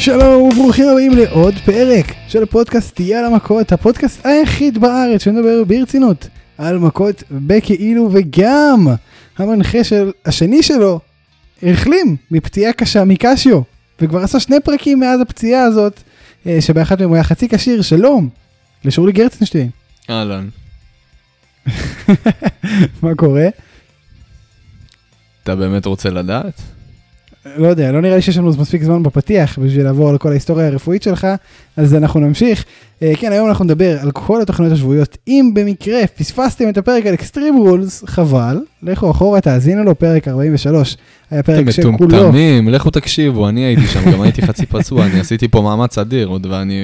שלום וברוכים הבאים לעוד פרק של הפודקאסט תהיה על המכות, הפודקאסט היחיד בארץ שמדבר ברצינות על מכות בכאילו וגם המנחה של השני שלו החלים מפציעה קשה מקשיו וכבר עשה שני פרקים מאז הפציעה הזאת אה, שבאחד מהם הוא היה חצי כשיר, שלום לשאולי גרצנשטיין. אהלן. מה קורה? אתה באמת רוצה לדעת? לא יודע, לא נראה לי שיש לנו מספיק זמן בפתיח בשביל לעבור על כל ההיסטוריה הרפואית שלך, אז אנחנו נמשיך. אה, כן, היום אנחנו נדבר על כל התוכניות השבועיות. אם במקרה פספסתם את הפרק על אקסטרים רולס, חבל, לכו אחורה, תאזינו לו, פרק 43. היה פרק אתם שכולו... מטומטמים, לכו תקשיבו, אני הייתי שם, גם הייתי חצי פצוע, אני עשיתי פה מאמץ אדיר, עוד ואני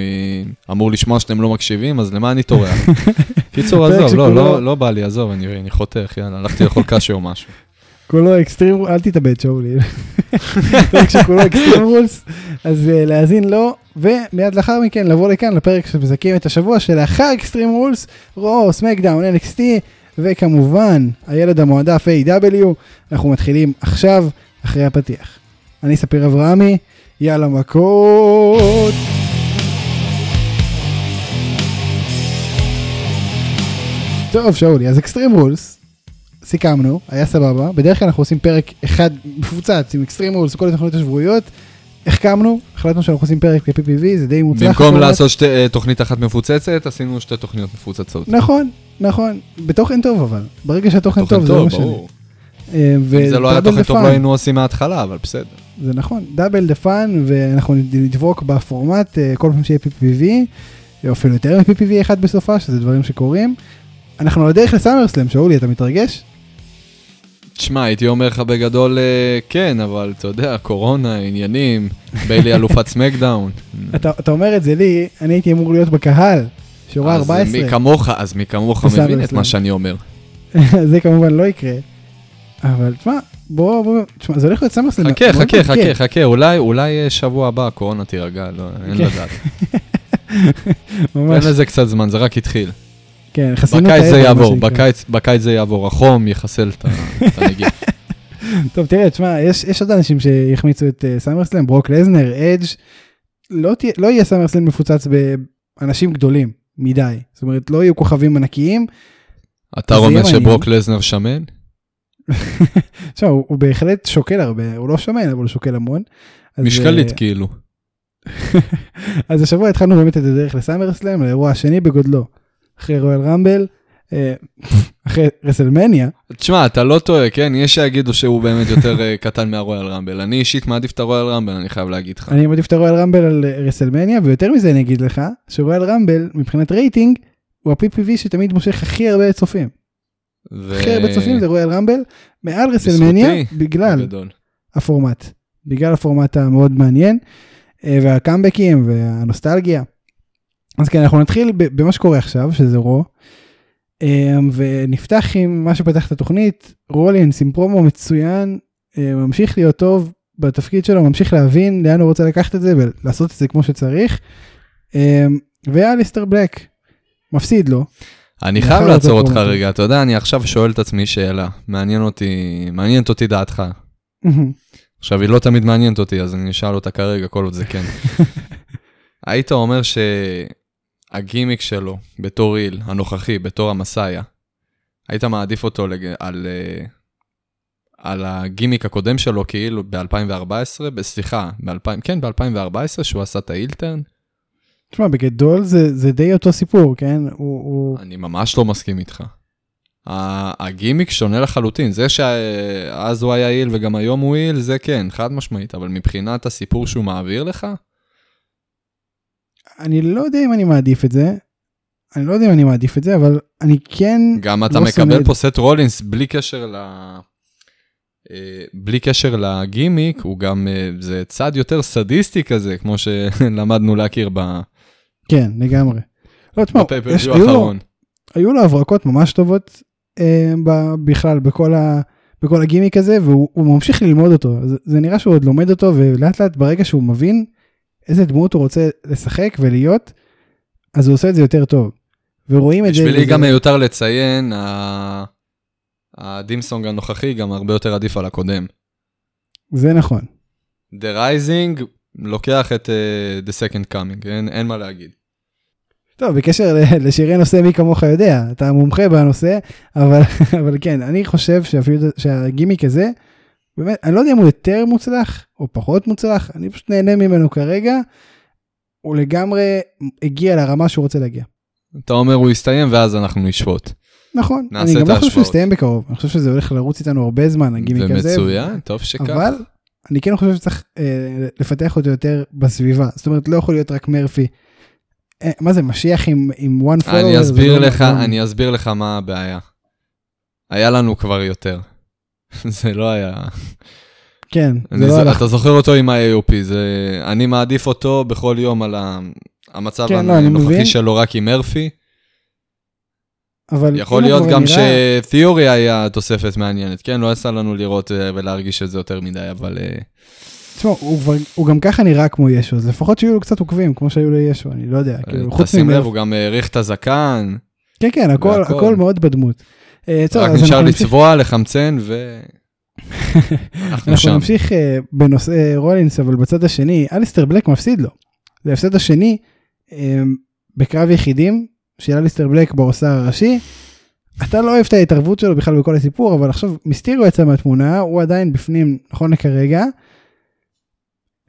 אמור לשמוע שאתם לא מקשיבים, אז למה אני טורח? קיצור, עזוב, לא, לא, לא בא לי, עזוב, אני חותך, יאללה, הלכתי לאכול קשה או משהו. כולו אקסטרים, אל תתאבד שאולי. פרק שכולו אקסטרים רולס, אז אה, להאזין לו, ומיד לאחר מכן לבוא לכאן לפרק שמזכים את השבוע שלאחר אקסטרים רולס, רו, סמקדאון, NXT, וכמובן הילד המועדף A.W. אנחנו מתחילים עכשיו, אחרי הפתיח. אני ספיר אברהמי, יאללה מכות. טוב שאולי, אז Extreme Rules, סיכמנו, היה סבבה, בדרך כלל אנחנו עושים פרק אחד מפוצץ עם Extreme Rules וכל התוכניות השבועיות, החכמנו, החלטנו שאנחנו עושים פרק ל-PPV, זה די מוצלח. במקום. לעשות שתי- אה, תוכנית אחת מפוצצת, עשינו שתי תוכניות מפוצצות. נכון, נכון, בתוכן טוב אבל, ברגע שהתוכן תוכן טוב זה לא טוב, משנה. אה, אם זה לא היה תוכן טוב, לא היינו עושים מההתחלה, אבל בסדר. זה נכון, double the fun, ואנחנו נדבוק בפורמט אה, כל פעם שיהיה PPV, או אפילו יותר מ-PPV אחד בסופה, שזה דברים שקורים. אנחנו על הדרך לסאמרסלאם, שאולי, אתה מתרגש? תשמע, הייתי אומר לך בגדול אה, כן, אבל אתה יודע, קורונה, עניינים, ביילי אלופת סמקדאון. אתה אומר את זה לי, אני הייתי אמור להיות בקהל, שורה אז 14. מי כמוך, אז מי כמוך מבין את. מה שאני אומר. זה כמובן לא יקרה. אבל תשמע, בוא, בוא, תשמע, זה הולך להיות סאמרסלאם. חכה, חכה. חכה, חכה, אולי, אולי אה, שבוע הבא הקורונה תירגע, לא, אין כן. לדעת. ממש, תן לזה קצת זמן, זה רק התחיל. כן, חסינות בקיץ זה העדר, יעבור. בקיץ- בקיץ זה יעבור, החום יחסל את הנגיף. טוב, תראה, תשמע, יש, יש עוד אנשים שהחמיצו את uh, סאמרסלאם, ברוק לזנר, אדג', לא, לא יהיה סאמרסלאם מפוצץ באנשים גדולים מדי. זאת אומרת, לא יהיו כוכבים ענקיים. אתה מעניין. שברוק לזנר שמן? תשמע, הוא, הוא בהחלט שוקל הרבה, הוא לא שמן, אבל הוא שוקל המון. אז, משקלית אה, כאילו. אז השבוע התחלנו באמת את הדרך לסאמרסלאם, לאירוע השני בגודלו, אחרי Rumble, אה, אחרי WrestleMania, תשמע, אתה לא טועה, כן? יש שיגידו שהוא באמת יותר אה, קטן מה Royal Rumble. אני אישית מעדיף את ה Royal Rumble, אני חייב להגיד לך. אני מעדיף את ה Royal Rumble על אה, WrestleMania, ויותר מזה אני אגיד לך, ש Royal Rumble, מבחינת רייטינג, הוא ה-PPV שתמיד מושך הכי הרבה צופים. ו- הכי הרבה צופים זה Royal Rumble, מעל WrestleMania, בגלל בגדול. הפורמט. בגלל הפורמט המאוד מעניין, והקאמבקים והנוסטלגיה. אז כן, אנחנו נתחיל במה שקורה עכשיו, שזה רו, אה, ונפתח עם מה שפתח את התוכנית, רולינס עם פרומו מצוין, אה, ממשיך להיות טוב בתפקיד שלו, ממשיך להבין לאן הוא רוצה לקחת את זה ולעשות את זה כמו שצריך. אה, ואליסטר בלק, מפסיד לו. אני חייב לעצור אותך. רגע, אתה יודע, אני עכשיו שואל את עצמי שאלה. מעניין אותי, מעניינת אותי דעתך. עכשיו, היא לא תמיד מעניינת אותי, אז אני אשאל אותה כרגע, כל עוד זה כן. היית אומר שהגימיק שלו, בתור איל, הנוכחי, בתור המסאיה, היית מעדיף אותו לג... על, אה, על הגימיק הקודם שלו, כאילו ב-2014, סליחה, ב-2000, כן, ב-2014, שהוא עשה את האילטרן? תשמע, בגדול זה, זה די אותו סיפור, כן? הוא, הוא... אני ממש לא מסכים איתך. הגימיק שונה לחלוטין, זה שאז הוא היה איל וגם היום הוא איל, זה כן, חד משמעית, אבל מבחינת הסיפור שהוא מעביר לך, אני לא יודע אם אני מעדיף את זה. אני לא יודע אם אני מעדיף את זה, אבל אני כן... גם אתה לא מקבל את פה סט רולינס בלי קשר ל... אה, בלי קשר לגימיק, הוא גם, אה, זה צד יותר סדיסטי כזה, כמו שלמדנו להכיר ב- כן, לגמרי. לא, תשמע, יש- היו לו-. היו לו הברקות ממש טובות אה, ב- בכלל בכל, ה, בכל הגימיק הזה, והוא הוא ממשיך ללמוד אותו. זה, זה נראה שהוא עוד לומד אותו, ולאט לאט ברגע שהוא מבין איזה דמות הוא רוצה לשחק ולהיות, אז הוא עושה את זה יותר טוב. ורואים את זה. בשבילי גם מיותר לציין, הדימסונג הנוכחי גם הרבה יותר עדיף על הקודם. זה נכון. The Rising לוקח את uh, The Second Coming, אין, אין מה להגיד. טוב, בקשר לשירי נושא, מי כמוך יודע, אתה מומחה בנושא, אבל, אבל כן, אני חושב שאפילו שהגימיק הזה, באמת, אני לא יודע אם הוא יותר מוצלח או פחות מוצלח, אני פשוט נהנה ממנו כרגע, הוא לגמרי הגיע לרמה שהוא רוצה להגיע. אתה אומר הוא יסתיים ואז אנחנו נשפוט. נכון, אני גם לא חושב שהוא יסתיים בקרוב, אני חושב שזה הולך לרוץ איתנו הרבה זמן, הגימיק הזה. ומצוין, טוב שכך. אבל אני כן חושב שצריך אה, לפתח אותו יותר בסביבה, זאת אומרת לא יכול להיות רק מרפי. אה, מה זה משיח עם, עם one follower? אני אסביר לא לך, נכון. אני אסביר לך מה הבעיה. היה לנו כבר יותר. זה לא היה... כן, זה לא הלך. אתה זוכר אותו עם ה-AOP, זה... אני מעדיף אותו בכל יום על ה... המצב כן, לא, הנוכחי שלו רק עם מרפי. אבל יכול להיות גם נראה... שתיאורי היה תוספת מעניינת, כן? לא יצא לנו לראות אה, ולהרגיש את זה יותר מדי, אבל... אה, תשמע, הוא, כבר, הוא גם ככה נראה כמו ישו, אז לפחות שיהיו לו קצת עוקבים, כמו שהיו לישו, אני לא יודע. כאילו, תשים לב, הוא גם העריך את הזקן. כן, כן, הכל, הכל מאוד בדמות. אה, רק נשאר לצבוע, לחמצן, ו... אנחנו שם. נמשיך בנושא רולינס, אבל בצד השני, אליסטר בלק מפסיד לו. זה ההפסד השני בקרב יחידים, של אליסטר בלק באורסר הראשי. אתה לא אוהב את ההתערבות שלו בכלל בכל הסיפור, אבל עכשיו מיסטירו יצא מהתמונה, הוא עדיין בפנים נכון לכרגע.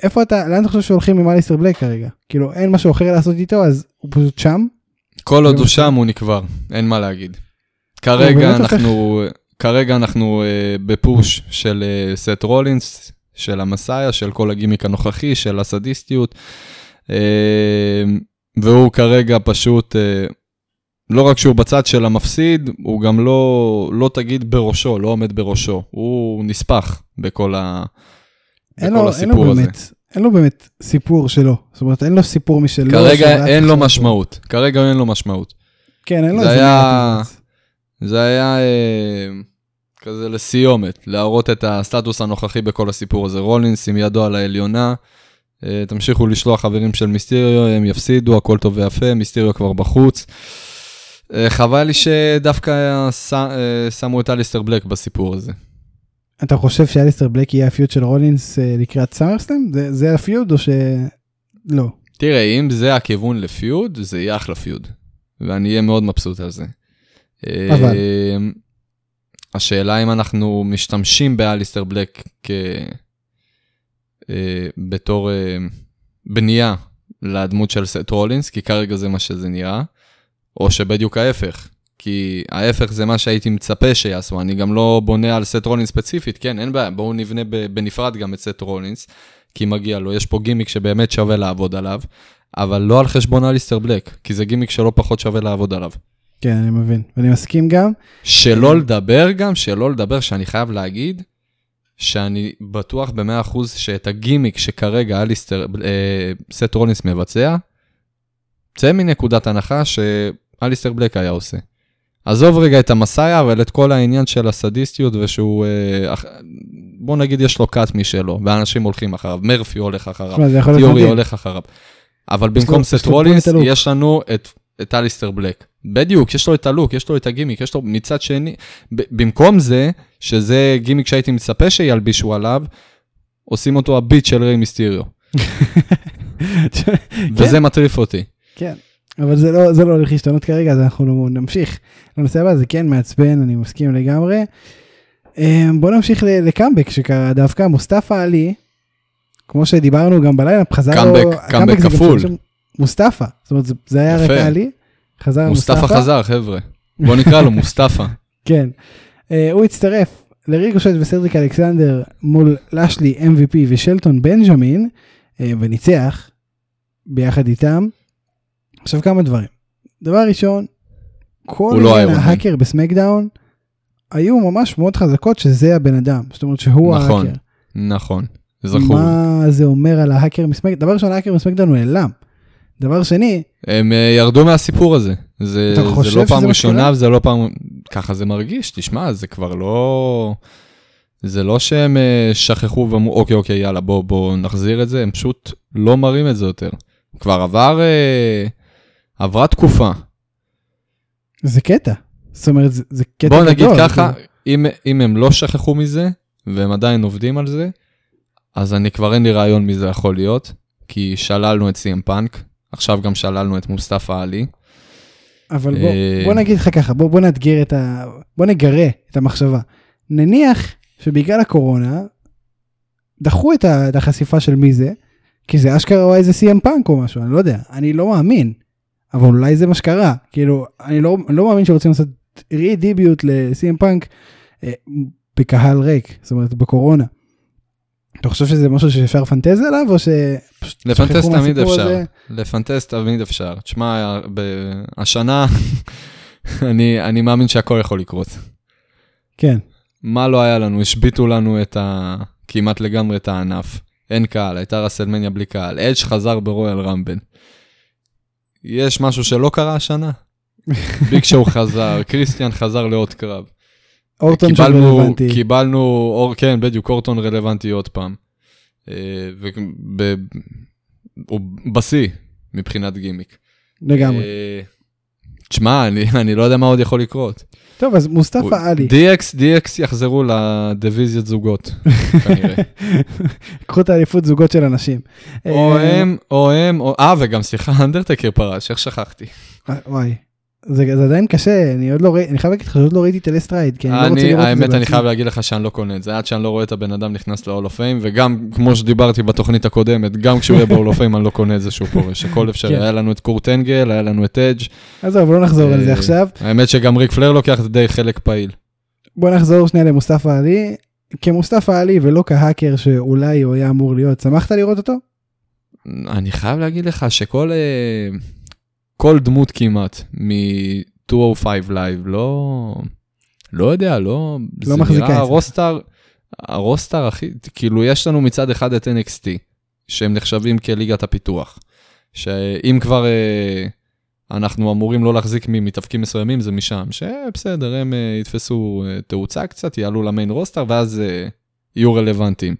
איפה אתה, לאן אתה חושב שהולכים עם אליסטר בלק כרגע? כאילו אין משהו אחר לעשות איתו, אז הוא פשוט שם. כל עוד הוא שם הוא נקבר, אין מה להגיד. כרגע אנחנו, כרגע אנחנו uh, בפוש של uh, סט רולינס, של המסאיה, של כל הגימיק הנוכחי, של הסדיסטיות. Uh, והוא כרגע פשוט, אה, לא רק שהוא בצד של המפסיד, הוא גם לא, לא תגיד בראשו, לא עומד בראשו. הוא נספח בכל, ה, בכל לו, הסיפור אין לו הזה. באמת, אין לו באמת סיפור שלו. זאת אומרת, אין לו סיפור משלו. כרגע אין לו משמעות. כרגע אין לו משמעות. כן, אין לו איזה היה, זה היה אה, כזה לסיומת, להראות את הסטטוס הנוכחי בכל הסיפור הזה. רולינס עם ידו על העליונה. אה, תמשיכו לשלוח חברים של מיסטריו, הם יפסידו, הכל טוב ויפה, מיסטריו כבר בחוץ. אה, חבל לי שדווקא אה, שמו את אליסטר בלק בסיפור הזה. אתה חושב שאליסטר בלק יהיה ה feud של רולינס לקראת SummerSlam? זה, זה ה feud או שלא? תראה, אם זה הכיוון ל feud, זה יהיה אחלה feud. ואני אהיה מאוד מבסוט על זה. אבל... השאלה אם אנחנו משתמשים באליסטר בלק כ... אה, בתור אה, בנייה לדמות של סט רולינס, כי כרגע זה מה שזה נראה, או שבדיוק ההפך. כי ההפך זה מה שהייתי מצפה שיעשו, אני גם לא בונה על סט רולינס ספציפית, כן, אין בעיה, בואו נבנה בנפרד גם את סט רולינס, כי מגיע לו, יש פה גימיק שבאמת שווה לעבוד עליו, אבל לא על חשבון אליסטר בלק, כי זה גימיק שלא פחות שווה לעבוד עליו. כן, אני מבין, ואני מסכים גם. שלא לדבר גם, שלא לדבר, שאני חייב להגיד, שאני בטוח ב-100% שאת הגימיק שכרגע אליסטר, אה, סט רולינס מבצע, צא מנקודת הנחה שאליסטר בלק היה עושה. עזוב רגע את ה Messiah, אבל את כל העניין של הסדיסטיות ושהוא, אה, בוא נגיד יש לו cult משלו, ואנשים הולכים אחריו, מרפי הולך אחריו, טיורי הולך אחריו. אבל במקום סט רולינס, יש לנו את את אליסטר בלק. בדיוק, יש לו את הלוק, יש לו את הגימיק, יש לו מצד שני, במקום זה, שזה גימיק שהייתי מצפה שילבישו עליו, עושים אותו הביט של ריי מיסטיריו. וזה. מטריף אותי. כן, אבל זה לא, זה לא הולך להשתנות כרגע, אז אנחנו נמשיך לנושא הבא, זה כן מעצבן, אני מסכים לגמרי. אמ, בוא נמשיך לקאמבק שקרה דווקא, מוסטפא עלי, כמו שדיברנו גם בלילה, חזר לו... קאמבק כפול. מוסטפא, זאת אומרת זה היה רק עלי, חזר מוסטפא. מוסטפא חזר חבר'ה, בוא נקרא לו מוסטפא. כן, uh, הוא הצטרף לריגושט וסרדיק אלכסנדר מול לשלי MVP ושלטון בנג'מין, uh, וניצח ביחד איתם. עכשיו כמה דברים. דבר ראשון, כל לא ההאקר בסמקדאון היו ממש מאוד חזקות שזה הבן אדם, זאת אומרת שהוא נכון, ההאקר. נכון, זכור. מה זה אומר על ההאקר מסמקדאון? דבר ראשון, ההאקר מסמקדאון הוא נעלם. דבר שני... הם uh, ירדו מהסיפור הזה. זה, אתה חושב זה לא פעם ראשונה וזה לא פעם... ככה זה מרגיש, תשמע, זה כבר לא... זה לא שהם uh, שכחו ואמרו, אוקיי, אוקיי, יאללה, בוא, בוא נחזיר את זה, הם פשוט לא מראים את זה יותר. כבר עבר... Uh, עברה תקופה. זה קטע. זאת אומרת, זה, זה קטע גדול. בוא נגיד ככה, זה... אם, אם הם לא שכחו מזה, והם עדיין עובדים על זה, אז אני כבר אין לי רעיון מי זה יכול להיות, כי שללנו את סי.אם פאנק, עכשיו גם שללנו את מוסטפא עלי. אבל בוא, בוא נגיד לך ככה, בוא, בוא נאתגר את ה... בוא נגרה את המחשבה. נניח שבגלל הקורונה דחו את, ה, את החשיפה של מי זה, כי זה אשכרה או איזה סי.אם פאנק או משהו, אני לא יודע, אני לא מאמין, אבל אולי זה מה שקרה, כאילו, אני לא, אני לא מאמין שרוצים לעשות re-debut לסי.אם פאנק אה, בקהל ריק, זאת אומרת בקורונה. אתה חושב שזה משהו שאפשר לפנטז עליו או ש... לפנטז תמיד אפשר, הזה? לפנטז תמיד אפשר. תשמע, השנה אני, אני מאמין שהכל יכול לקרות. כן. מה לא היה לנו? השביתו לנו את ה... כמעט לגמרי את הענף. אין קהל, הייתה רסלמניה בלי קהל. אדג' חזר ברויאל רמבן. יש משהו שלא קרה השנה? ביג שואו חזר, קריסטיאן חזר לעוד קרב. אורטון קיבלנו, רלוונטי. קיבלנו, אור, כן, בדיוק, אורטון רלוונטי עוד פעם. אה, הוא בשיא מבחינת גימיק. לגמרי. אה, תשמע, אני, אני לא יודע מה עוד יכול לקרות. טוב, אז מוסטפא עלי. DX, DX יחזרו לדיוויזיית זוגות, כנראה. קחו את האליפות זוגות של אנשים. או אה, הם, או הם, או... אה, וגם סליחה, אנדרטקר פרש, איך שכחתי. וואי. זה, זה עדיין קשה, אני עוד לא ראיתי, אני חייב להגיד לך שעוד לא ראיתי את The Last Ride, כי אני, אני לא רוצה לראות את זה האמת, אני חייב להגיד לך שאני לא קונה את זה, עד שאני לא רואה את הבן אדם נכנס ל- Hall of Fame, וגם, כמו שדיברתי בתוכנית הקודמת, גם כשהוא יהיה ב- Hall of Fame, אני לא קונה את זה שהוא פורש, הכל אפשרי, כן. היה לנו את קורט אנגל, היה לנו את אדג'. עזוב, לא נחזור על זה אה, עכשיו. האמת שגם ריק פלר לוקח את די חלק פעיל. בוא נחזור שנייה למוסטפא עלי, כמוסטפא עלי ולא כהאקר שאולי הוא היה אמור להיות, שמחת לראות אותו? אני חייב להגיד לך שכל אה, כל דמות כמעט 205 Live, לא, לא יודע, לא, לא מחזיקה את זה. ה roster, ה roster הכי, כאילו יש לנו מצד אחד את NXT, שהם נחשבים כליגת הפיתוח, שאם כבר אה, אנחנו אמורים לא להחזיק ממתאבקים מסוימים, זה משם, שבסדר, הם אה, יתפסו אה, תאוצה קצת, יעלו ל main roster, ואז אה, יהיו רלוונטיים.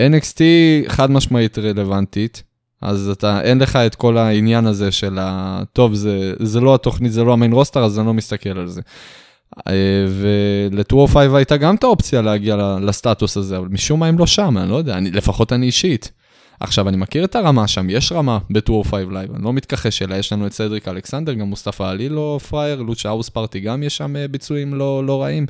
NXT חד משמעית רלוונטית, אז אתה, אין לך את כל העניין הזה של ה... טוב, זה, זה לא התוכנית, זה לא ה main roster, אז אני לא מסתכל על זה. אה, ול-205 הייתה גם את האופציה להגיע לסטטוס הזה, אבל משום מה הם לא שם, אני לא יודע, אני, לפחות אני אישית. עכשיו, אני מכיר את הרמה שם, יש רמה ב-205 Live, אני לא מתכחש אליה, יש לנו את סדריק אלכסנדר, גם מוסטפא עלי לא פראייר, Lucha House Party גם יש שם אה, ביצועים לא, לא רעים,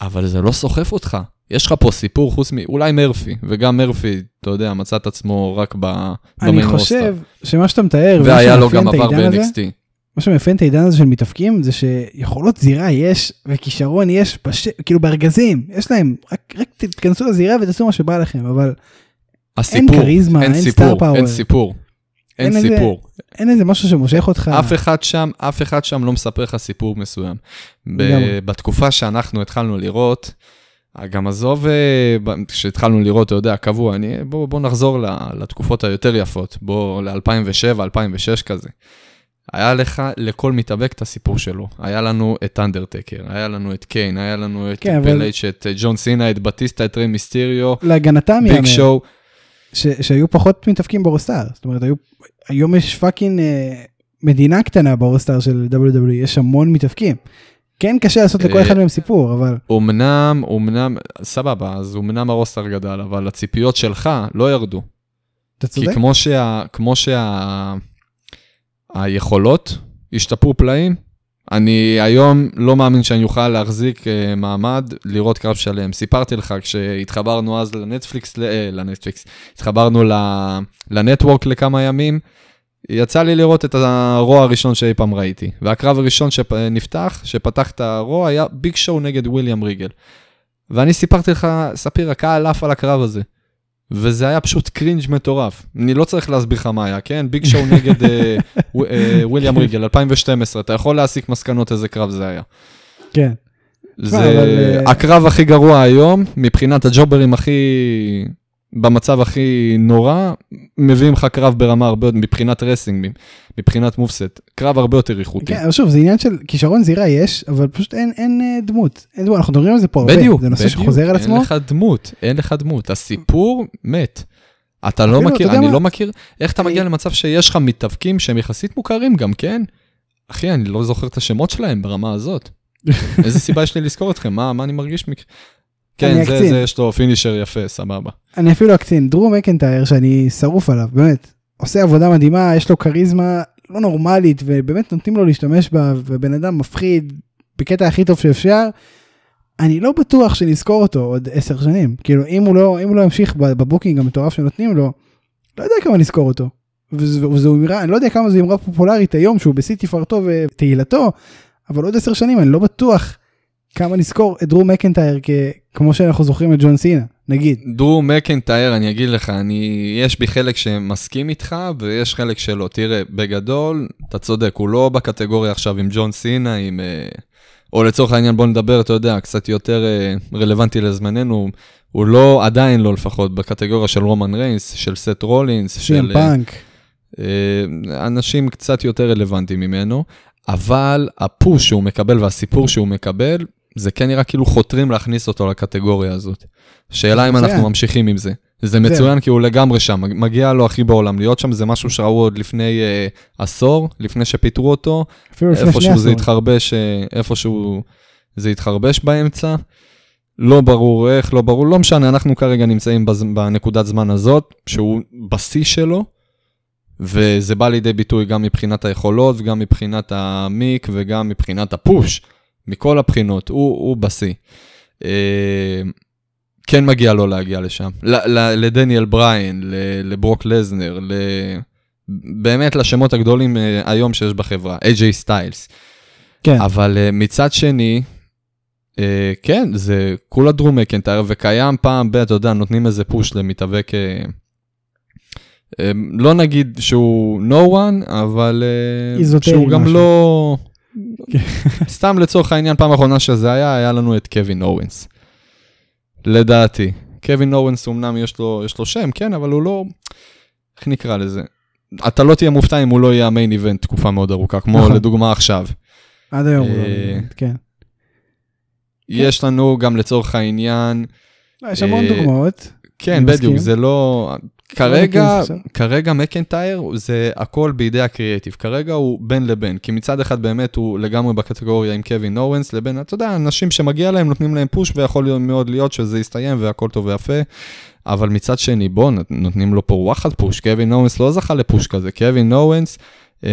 אבל זה לא סוחף אותך. יש לך פה סיפור חוץ מ... אולי מרפי, וגם מרפי, אתה יודע, מצא את עצמו רק רוסטר. אני חושב שמה שאתה מתאר, והיה לו גם עבר ב-NXT. מה שמאפיין את העידן הזה של מתאפקים זה שיכולות זירה יש וכישרון יש בש... כאילו בארגזים יש להם רק, רק תתכנסו לזירה ותעשו מה שבא לכם אבל הסיפור, אין כריזמה אין, אין סטאר פאוור אין סיפור אין, אין סיפור. איזה, אין איזה משהו שמושך אותך. אף אחד שם, אף אחד שם לא מספר לך סיפור מסוים. בתקופה שאנחנו התחלנו לראות, גם עזוב, אה, כשהתחלנו לראות, אתה יודע, קבוע, אני, בוא, בוא נחזור לתקופות היותר יפות, בוא ל-2007, 2006 כזה. היה לך, לכל מתאבק את הסיפור שלו. היה לנו את אנדרטקר, היה לנו את קיין, היה לנו את כן, אבל... פלייץ', את אה, ג'ון סינה, את בטיסטה, את ריי מיסטיריו. להגנתם ביג שואו. שהיו פחות מתאבקים באורסטאר. זאת אומרת, היו, היום יש פאקינג אה, מדינה קטנה באורסטאר של WWE, יש המון מתאבקים. כן קשה לעשות לכל אחד מהם סיפור, אבל... אמנם, אמנם, סבבה, אז אמנם הרוסטר גדל, אבל הציפיות שלך לא ירדו. אתה צודק. כי כמו שה... כמו שה... היכולות השתפרו פלאים, אני היום לא מאמין שאני אוכל להחזיק uh, מעמד, לראות קרב שלם. סיפרתי לך כשהתחברנו אז לנטפליקס, uh, לנטפליקס, התחברנו ל Network לכמה ימים, יצא לי לראות את ה Raw הראשון שאי פעם ראיתי. והקרב הראשון שנפתח, שפתח את ה Raw, היה ביג שואו נגד וויליאם ריגל. ואני סיפרתי לך, ספיר, הקהל עף על הקרב הזה. וזה היה פשוט cringe מטורף. אני לא צריך להסביר לך מה היה, כן? ביג שואו נגד אה, אה, וויליאם ריגל, 2012, אתה יכול להסיק מסקנות איזה קרב זה היה. כן. זה אה, הקרב הכי גרוע היום, מבחינת הג'וברים הכי במצב הכי נורא, מביאים לך קרב ברמה הרבה יותר, מבחינת wrestling, מבחינת move set, קרב הרבה יותר איכותי. כן, שוב, זה עניין של כישרון זירה יש, אבל פשוט אין, אין אין דמות. אין דמות, אנחנו מדברים על זה פה הרבה, בדיוק, זה נושא בדיוק, שחוזר על עצמו. אין לך דמות, אין לך דמות, הסיפור מת. אתה לא מכיר, אני מה? לא מכיר, איך אתה מגיע למצב שיש לך מתאבקים שהם יחסית מוכרים גם, כן? אחי, אני לא זוכר את השמות שלהם ברמה הזאת. איזה סיבה יש לי לזכור אתכם? מה, מה אני מרגיש? כן, זה. זה יש לו פינישר יפה, סבבה. אני אפילו אקצין, דרו מקנטייר שאני שרוף עליו, באמת, עושה עבודה מדהימה, יש לו כריזמה לא נורמלית, ובאמת נותנים לו להשתמש בה, ובן אדם מפחיד, בקטע הכי טוב שאפשר. אני לא בטוח שנזכור אותו עוד עשר שנים, כאילו אם הוא לא, אם הוא לא ימשיך בבוקינג המטורף שנותנים לו, לא יודע כמה נזכור אותו. וזו וזו אמירה, אני לא יודע כמה זו אמרה פופולרית היום שהוא בשיא תפארתו ותהילתו, אבל עוד עשר שנים אני לא בטוח כמה נזכור את דרו מקנטייר כמו שאנחנו זוכרים את ג'ון סינה, נגיד. דרו מקנטייר, אני אגיד לך, אני, יש בי חלק שמסכים איתך, ויש חלק שלא. תראה, בגדול, אתה צודק, הוא לא בקטגוריה עכשיו עם ג'ון סינה, עם... אה, או לצורך העניין, בוא נדבר, אתה יודע, קצת יותר אה, רלוונטי לזמננו, הוא לא, עדיין לא לפחות, בקטגוריה של רומן ריינס, של סט רולינס, של... אה, פאנק. אנשים קצת יותר רלוונטיים ממנו, אבל הפוש שהוא מקבל והסיפור שהוא מקבל, זה כן נראה כאילו חותרים להכניס אותו לקטגוריה הזאת. שאלה אם. אנחנו ממשיכים עם זה. זה מצוין כי הוא לגמרי שם, מגיע לו הכי בעולם. להיות שם זה משהו שראו עוד לפני אה, עשור, לפני שפיטרו אותו, אפילו לפני שני איפשהו זה. התחרבש, אה, איפשהו זה התחרבש באמצע. לא ברור איך, לא ברור, לא משנה, אנחנו כרגע נמצאים בז... בנקודת זמן הזאת, שהוא בשיא שלו, וזה בא לידי ביטוי גם מבחינת היכולות, וגם מבחינת המיק, וגם מבחינת הפוש, מכל הבחינות, הוא, הוא בשיא. אה, כן מגיע לו להגיע לשם. ל- ל- לדניאל בריין, ל- לברוק לזנר, ל... באמת לשמות הגדולים אה, היום שיש בחברה, AJ סטיילס. כן, אבל uh, מצד שני, uh, כן, זה כולה דרו מקנטייר, וקיים פעם ב, אתה יודע, נותנים איזה פוש למתאבק, uh, uh, לא נגיד שהוא no one, אבל איזוטרי שהוא גם משהו. לא... סתם לצורך העניין, פעם האחרונה שזה היה, היה לנו את קווין אורנס. לדעתי. קווין אורנס אמנם יש לו, יש לו שם, כן, אבל הוא לא... איך נקרא לזה? אתה לא תהיה מופתע אם הוא לא יהיה המיין איבנט תקופה מאוד ארוכה, כמו נכון. לדוגמה עכשיו. עד היום הוא לא אה, באמת, כן. יש לנו גם לצורך העניין, לא, יש המון אה, דוגמאות. כן, בדיוק. זה לא... כרגע, עכשיו. כרגע מקנטייר זה הכל בידי הקריאיטיב, כרגע הוא בין לבין, כי מצד אחד באמת הוא לגמרי בקטגוריה עם קווין אורנס, לבין, אתה יודע, אנשים שמגיע להם, נותנים להם פוש, ויכול להיות מאוד להיות שזה יסתיים והכל טוב ויפה, אבל מצד שני, בוא, נות- נותנים לו פה וואחד פוש, קווין אורנס לא זכה לפוש כזה, קווין אורנס, אה,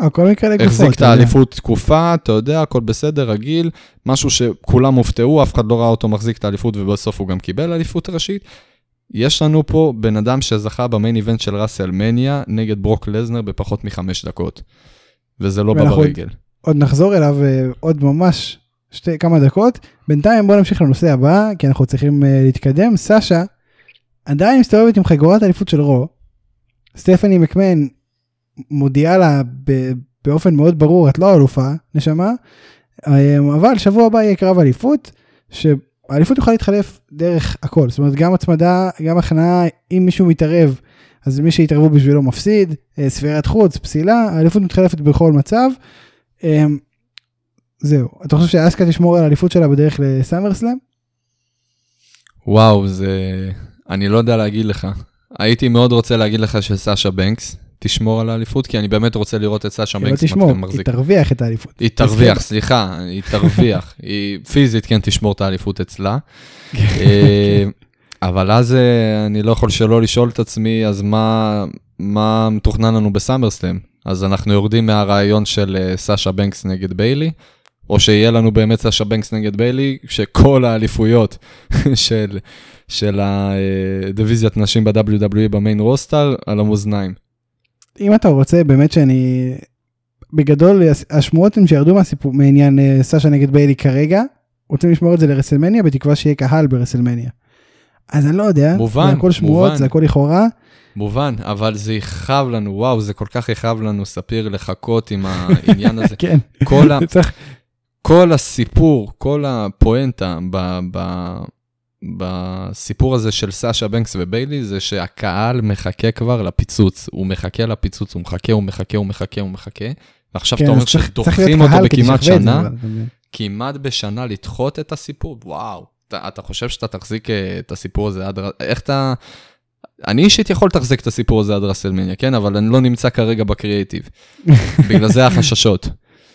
הכל מקרה לגופו. החזיק את. האליפות תקופה, אתה יודע, הכל בסדר, רגיל, משהו שכולם הופתעו, אף אחד לא ראה אותו מחזיק את האליפות ובסוף הוא גם קיבל אליפות ראשית. יש לנו פה בן אדם שזכה במיין איבנט של ראסלמניה נגד ברוק לזנר בפחות מחמש דקות. וזה לא בא ברגל. עוד נחזור אליו אה, עוד ממש שתי, כמה דקות. בינתיים בוא נמשיך לנושא הבא, כי אנחנו צריכים אה, להתקדם. סאשה עדיין מסתובבת עם חגורת האליפות של רו. סטפני מקמן מודיעה לה ב, באופן מאוד ברור, את לא אלופה, נשמה. אה, אבל שבוע הבא יהיה קרב אליפות, שהאליפות יכולה להתחלף דרך הכל. זאת אומרת, גם הצמדה, גם הכנעה, אם מישהו מתערב, אז מי שיתערבו בשבילו מפסיד, אה, ספירת חוץ, פסילה, האליפות מתחלפת בכל מצב. אמ, זהו, אתה חושב שאסקה תשמור על האליפות שלה בדרך לסאמרסלאם? וואו, זה... אני לא יודע להגיד לך. הייתי מאוד רוצה להגיד לך שסאשה בנקס תשמור על האליפות, כי אני באמת רוצה לראות את סאשה היא לא בנקס תשמור, היא מחזיק. תרוויח את האליפות. היא תרוויח, סליחה, היא תרוויח. היא פיזית כן תשמור את האליפות אצלה. אה, אבל אז אה, אני לא יכול שלא לשאול את עצמי, אז מה, מה מתוכנן לנו בסאמרסלאם? אז אנחנו יורדים מהרעיון של אה, סאשה בנקס נגד ביילי, או שיהיה לנו באמת סאשה בנקס נגד ביילי, שכל האליפויות של, של הדיוויזיית נשים ב-WWE במיין רוסטר על המאזניים. אם אתה רוצה באמת שאני... בגדול השמועות הן שירדו מהסיפור מעניין אה, סאשה נגד ביילי כרגע, רוצים לשמור את זה לרסלמניה בתקווה שיהיה קהל ברסלמניה. אז אני לא יודע, מובן, זה הכל שמועות, מובן. זה הכל לכאורה. מובן, אבל זה יכאב לנו, וואו, זה כל כך יכאב לנו, ספיר, לחכות עם העניין הזה. כן, כל, ה, כל הסיפור, כל הפואנטה ב, ב, בסיפור הזה של סאשה בנקס וביילי, זה שהקהל מחכה כבר לפיצוץ. הוא מחכה לפיצוץ, הוא מחכה, הוא מחכה, הוא מחכה, הוא מחכה. ועכשיו כן, אתה אומר שדוחים אותו בכמעט שנה. כמעט בשנה לדחות את הסיפור, וואו. אתה, אתה חושב שאתה תחזיק אה, את הסיפור הזה עד... איך אתה... אני אישית יכול לתחזק את הסיפור הזה עד רסלמניה, כן? אבל אני לא נמצא כרגע בקריאיטיב. בגלל זה החששות.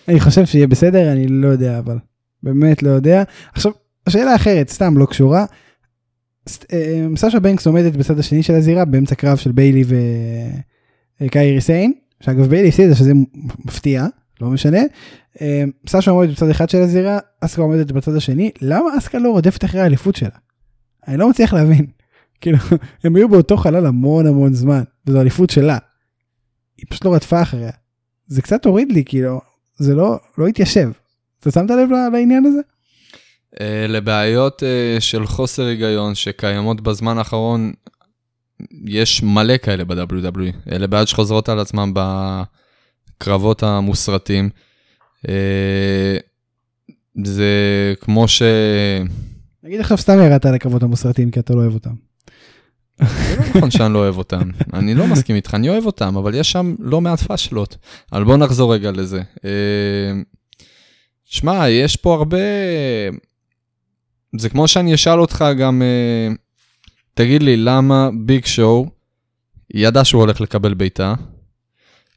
אני חושב שיהיה בסדר, אני לא יודע, אבל באמת לא יודע. עכשיו, השאלה אחרת, סתם לא קשורה. אה, סאשה בנקס עומדת בצד השני של הזירה באמצע קרב של ביילי וקיירי סיין, שאגב ביילי הפסידה שזה מפתיע, לא משנה. אה, סאשה עומדת בצד אחד של הזירה, אסקה עומדת בצד השני, למה אסקה לא רודפת אחרי האליפות שלה? אני לא מצליח להבין. כאילו, הם היו באותו חלל המון המון זמן, וזו אליפות שלה. היא פשוט לא רדפה אחריה. זה קצת הוריד לי, כאילו, זה לא, לא התיישב. אתה שמת לב לעניין הזה? Uh, לבעיות uh, של חוסר היגיון שקיימות בזמן האחרון, יש מלא כאלה ב-WWE. אלה בעיות שחוזרות על עצמם בקרבות המוסרטים. Uh, זה כמו ש... נגיד עכשיו סתם ירדת על הקרבות המוסרטיים כי אתה לא אוהב אותם. זה לא נכון שאני לא אוהב אותם, אני לא מסכים איתך, אני אוהב אותם, אבל יש שם לא מעט פאשלות. אבל בוא נחזור רגע לזה. שמע, יש פה הרבה... זה כמו שאני אשאל אותך גם, uh, תגיד לי, למה ביג שואו ידע שהוא הולך לקבל בעיטה,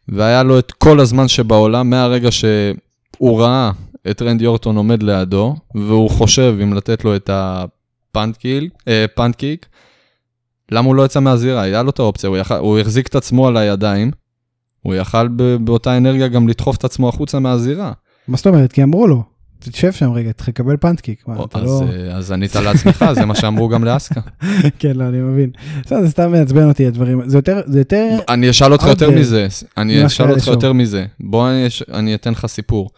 והיה לו את כל הזמן שבעולם, מהרגע שהוא ראה את רנדי אורטון עומד לידו, והוא חושב אם לתת לו את הפאנטקיק, uh, למה הוא לא יצא מהזירה? היה לו את האופציה, הוא, יכל, הוא החזיק את עצמו על הידיים, הוא יכל באותה אנרגיה גם לדחוף את עצמו החוצה מהזירה. מה זאת אומרת? כי אמרו לו. תשב שם רגע, תקבל פנטקיק. מה, אז, לא... אז ענית לעצמך, זה מה שאמרו גם לאסקה. כן, לא, אני מבין. זה סתם מעצבן אותי הדברים, זה יותר, זה יותר... אני אשאל אותך יותר מזה, אני אשאל אותך יותר מזה. בוא אני, אני אתן לך סיפור.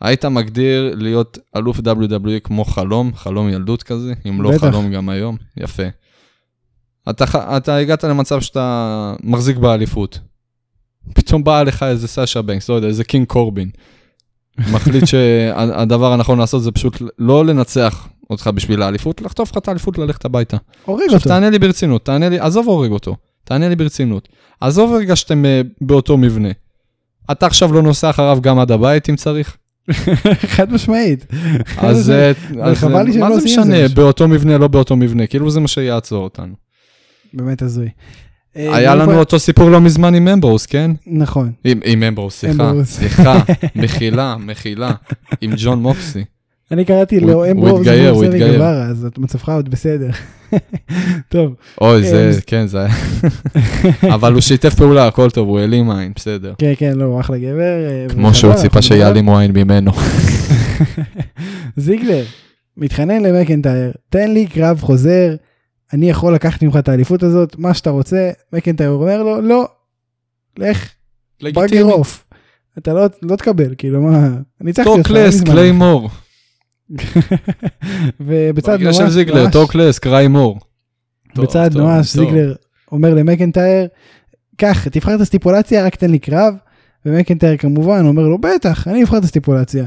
היית מגדיר להיות אלוף WWE כמו חלום, חלום ילדות כזה, אם לא בטח. חלום גם היום? יפה. אתה, אתה הגעת למצב שאתה מחזיק באליפות. פתאום באה לך איזה סאשה בנקס, לא יודע, איזה קינג קורבין. מחליט שהדבר הנכון לעשות זה פשוט לא לנצח אותך בשביל האליפות, לחטוף לך את האליפות ללכת הביתה. הורג אותו. עכשיו תענה לי ברצינות, תענה לי, עזוב הורג אותו, תענה לי ברצינות. עזוב רגע שאתם uh, באותו מבנה. אתה עכשיו לא נוסע אחריו גם עד הבית אם צריך? חד משמעית. אז, אז מה זה משנה, באותו מבנה, לא באותו מבנה, כאילו זה מה שיעצור אותנו. באמת הזוי. אה, היה לנו אותו סיפור לא מזמן עם אמברוס, כן? נכון. עם אמברוס, סליחה, סליחה, מחילה, מחילה, עם ג'ון מוקסי. אני קראתי לו אמברוס, הוא התגייר, הוא התגייר. אז מצבך עוד בסדר. טוב. אוי, זה, כן, זה היה. אבל הוא שיתף פעולה, הכל טוב, הוא העלים עין, בסדר. כן, כן, לא, הוא אחלה גבר. אה, כמו שהוא ציפה שיעלימו עין ממנו. זיגלר, מתחנן למקנטייר, תן לי קרב חוזר. אני יכול לקחת ממך את האליפות הזאת, מה שאתה רוצה, מקנטייר אומר לו, לא, לך, bugger off. אתה לא, לא תקבל, כאילו מה, אני צריך... טוקלס, Claymore. ובצד נואש... של זיגלר, טוקלס, Claymore. בצד נואש, זיגלר אומר למקנטייר, קח, תבחר את הסטיפולציה, רק תן לי קרב. ומקנטייר כמובן אומר לו, בטח, אני אבחר את הסטיפולציה.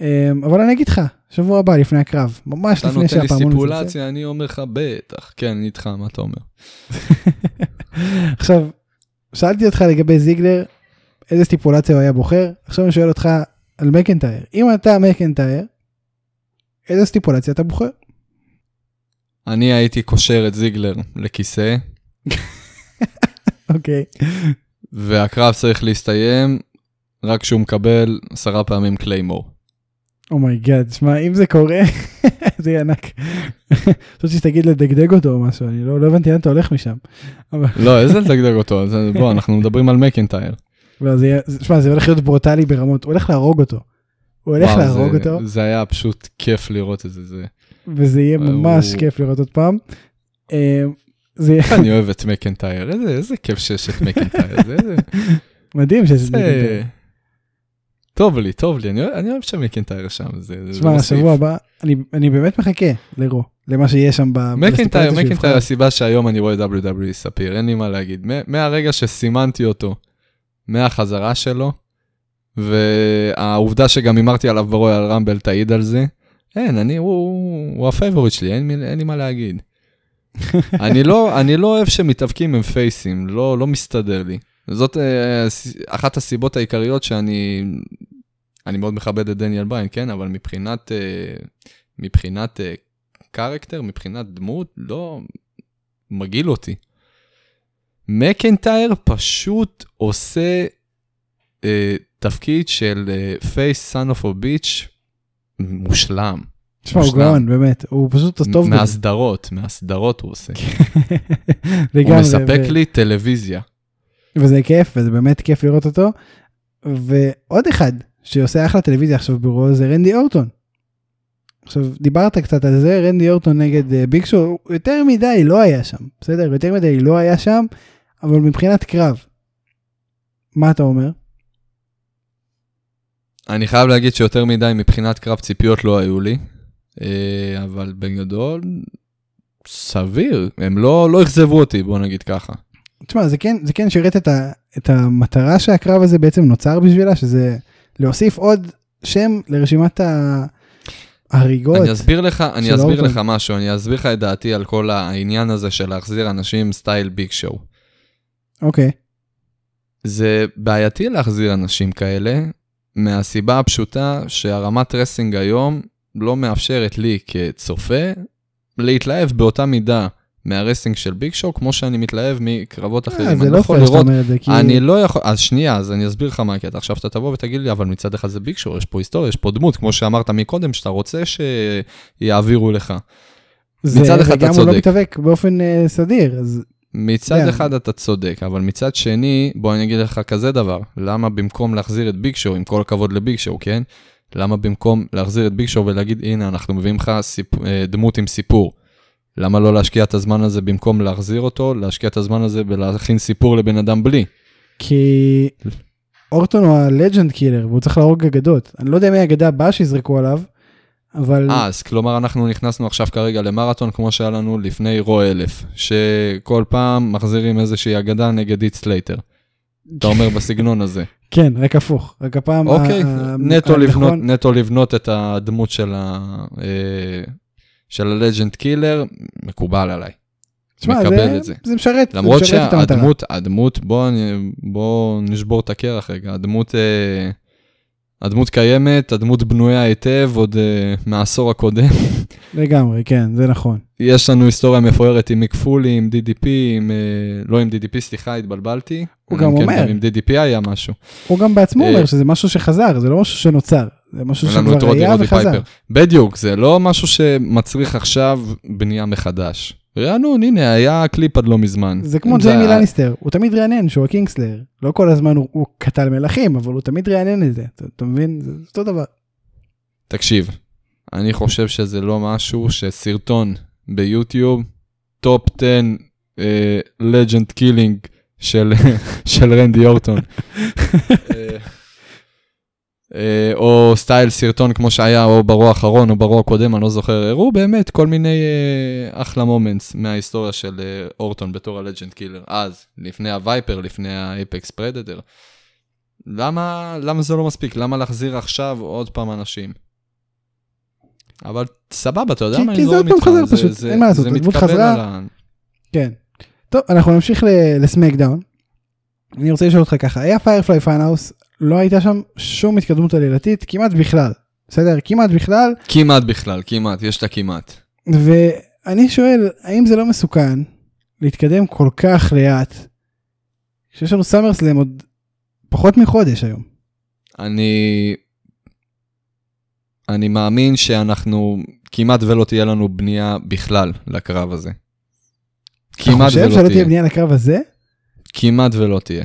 אמ, אבל אני אגיד לך, שבוע הבא לפני הקרב, ממש לפני שהפעמון... אתה נותן לי סיפולציה, אני אומר לך בטח, כן, אני איתך, מה אתה אומר? עכשיו, שאלתי אותך לגבי זיגלר, איזה סטיפולציה הוא היה בוחר, עכשיו אני שואל אותך על מקנטייר. אם אתה מקנטייר, איזה סטיפולציה אתה בוחר? אני הייתי קושר את זיגלר לכיסא. אוקיי. והקרב צריך להסתיים רק כשהוא מקבל עשרה פעמים Claymore. oh my God, שמע, אם זה קורה, זה יהיה ענק. חשבתי שתגיד לדגדג אותו או משהו, אני לא, לא הבנתי לאן אתה הולך משם. לא, איזה לדגדג אותו? בוא, אנחנו מדברים על מקינטייר. לא, שמע, זה הולך להיות ברוטלי ברמות, הוא הולך להרוג אותו. הוא הולך להרוג אותו. זה היה פשוט כיף לראות את זה. וזה יהיה ממש כיף לראות עוד פעם. אה, אני אוהב את מקינטייר, איזה כיף שיש את מקינטייר. מדהים שיש את מקינטייר. טוב לי, טוב לי, אני, אני אוהב שמקנטייר שם, זה... תשמע, השבוע הבא, אני, אני באמת מחכה לרו, למה שיש שם ב... מקנטייר, מקנטייר הסיבה שהיום אני רואה WWE ספיר, אין לי מה להגיד. מהרגע שסימנתי אותו, מהחזרה שלו, והעובדה שגם הימרתי עליו ברויאל רמבל תעיד על זה, אין, אני, הוא, הוא ה favorite שלי, אין, אין לי מה להגיד. אני, לא, אני לא אוהב שמתאבקים עם פייסים, לא, לא מסתדר לי. זאת אה, אחת הסיבות העיקריות שאני אני מאוד מכבד את דניאל ביין, כן? אבל מבחינת, אה, מבחינת character, מבחינת דמות, לא מגעיל אותי. מקנטייר פשוט עושה אה, תפקיד של face son of bitch מושלם. תשמע, הוא. גאון, באמת, הוא פשוט טוב. מהסדרות, מהסדרות הוא עושה. הוא מספק לי טלוויזיה. וזה כיף, וזה באמת כיף לראות אותו. ועוד אחד שעושה אחלה טלוויזיה עכשיו ברו זה רנדי אורטון. עכשיו, דיברת קצת על זה, רנדי אורטון נגד אה, ביג שואו, יותר מדי לא היה שם, בסדר? יותר מדי לא היה שם, אבל מבחינת קרב, מה אתה אומר? אני חייב להגיד שיותר מדי מבחינת קרב ציפיות לא היו לי, אה, אבל בגדול, סביר, הם לא לא אכזבו אותי, בוא נגיד ככה. תשמע, זה כן, זה כן שירת את, ה, את המטרה שהקרב הזה בעצם נוצר בשבילה, שזה להוסיף עוד שם לרשימת ה- ההריגות. אני אסביר לך, אני אסביר אורטון. לך משהו, אני אסביר לך את דעתי על כל העניין הזה של להחזיר אנשים סטייל ביג שואו. אוקיי, זה בעייתי להחזיר אנשים כאלה, מהסיבה הפשוטה שרמת ה wrestling היום לא מאפשרת לי כצופה להתלהב באותה מידה מה wrestling של ביג שואו, כמו שאני מתלהב מקרבות אה, אחרים. זה לא פייר שאתה אומר את זה, כי... אני לא יכול, אז שנייה, אז אני אסביר לך מה הקטע. עכשיו אתה תבוא ותגיד לי, אבל מצד אחד זה ביג שואו, יש פה היסטוריה, יש פה דמות, כמו שאמרת מקודם, שאתה רוצה שיעבירו לך. זה, מצד אחד אתה וגם הוא לא צודק. מתאבק באופן אה, סדיר, אז מצד כן. אחד אתה צודק, אבל מצד שני, בוא אני אגיד לך כזה דבר, למה במקום להחזיר את ביג שואו, עם כל הכבוד לביג שואו, כן? למה במקום להחזיר את ביג שואו ולהגיד, הנה, אנחנו מביאים לך סיפ... אה, דמות עם סיפור. למה לא להשקיע את הזמן הזה במקום להחזיר אותו, להשקיע את הזמן הזה ולהכין סיפור לבן אדם בלי? כי אורטון הוא ה legend killer והוא צריך להרוג אגדות. אני לא יודע מי האגדה הבאה שיזרקו עליו, אבל אה, אז כלומר אנחנו נכנסנו עכשיו כרגע למרתון כמו שהיה לנו לפני רו אלף, שכל פעם מחזירים איזושהי אגדה נגד הית' סלייטר. אתה אומר בסגנון הזה. כן, רק הפוך, רק הפעם אוקיי, לבנות, נטו לבנות את הדמות של ה... אה, של ה legend killer, מקובל עליי. תשמע, מקבל זה- את זה. זה משרת, זה למרות משרת את המטרה. שהדמות, הדמות, בוא, בוא נשבור את הקרח רגע, הדמות, אה, הדמות קיימת, הדמות בנויה היטב עוד אה, מהעשור הקודם. לגמרי, כן, זה נכון. יש לנו היסטוריה מפוארת עם מיק פולי, עם DDP, עם, אה, לא עם DDP, סליחה, התבלבלתי. הוא גם כן אומר. גם עם DDP היה משהו. הוא גם בעצמו אה, אומר שזה משהו שחזר, זה לא משהו שנוצר, זה משהו שכבר היה וחזר. בדיוק, זה לא משהו שמצריך עכשיו בנייה מחדש. רענון, הנה, היה קליפ עד לא מזמן. זה כמו ג'יימי לניסטר, הוא תמיד רענן שהוא הקינגסלר. לא כל הזמן הוא, קטל מלכים, אבל הוא תמיד רענן את זה, אתה, מבין? זה אותו דבר. תקשיב, אני חושב שזה לא משהו שסרטון ביוטיוב, top 10 legend killing של רנדי אורטון. אה, או סטייל סרטון כמו שהיה או ברו האחרון או ברו הקודם, אני לא זוכר, הראו באמת כל מיני אה, אחלה moments מההיסטוריה של אה, אורטון בתור ה legend killer. אז, לפני ה viper, לפני ה apex predator. למה, למה זה לא מספיק? למה להחזיר עכשיו עוד פעם אנשים? אבל סבבה, אתה יודע כי- מה, כי אני זה זורם פעם איתך. זה- פשוט, זה- זה הדמות מתקבל חזרה. על ה- כן. טוב, אנחנו נמשיך לסמקדאון. אני רוצה לשאול אותך ככה, היה Firefly Fun House, לא הייתה שם שום התקדמות עלילתית, כמעט בכלל. בסדר? כמעט בכלל. כמעט בכלל, כמעט, יש את הכמעט. ואני שואל, האם זה לא מסוכן להתקדם כל כך לאט, כשיש לנו סאמר סלאם עוד פחות מחודש היום? אני... אני מאמין שאנחנו, כמעט ולא תהיה לנו בנייה בכלל לקרב הזה. אתה כמעט חושב ולא שלא תהיה תהיה. בנייה לקרב הזה? כמעט ולא תהיה.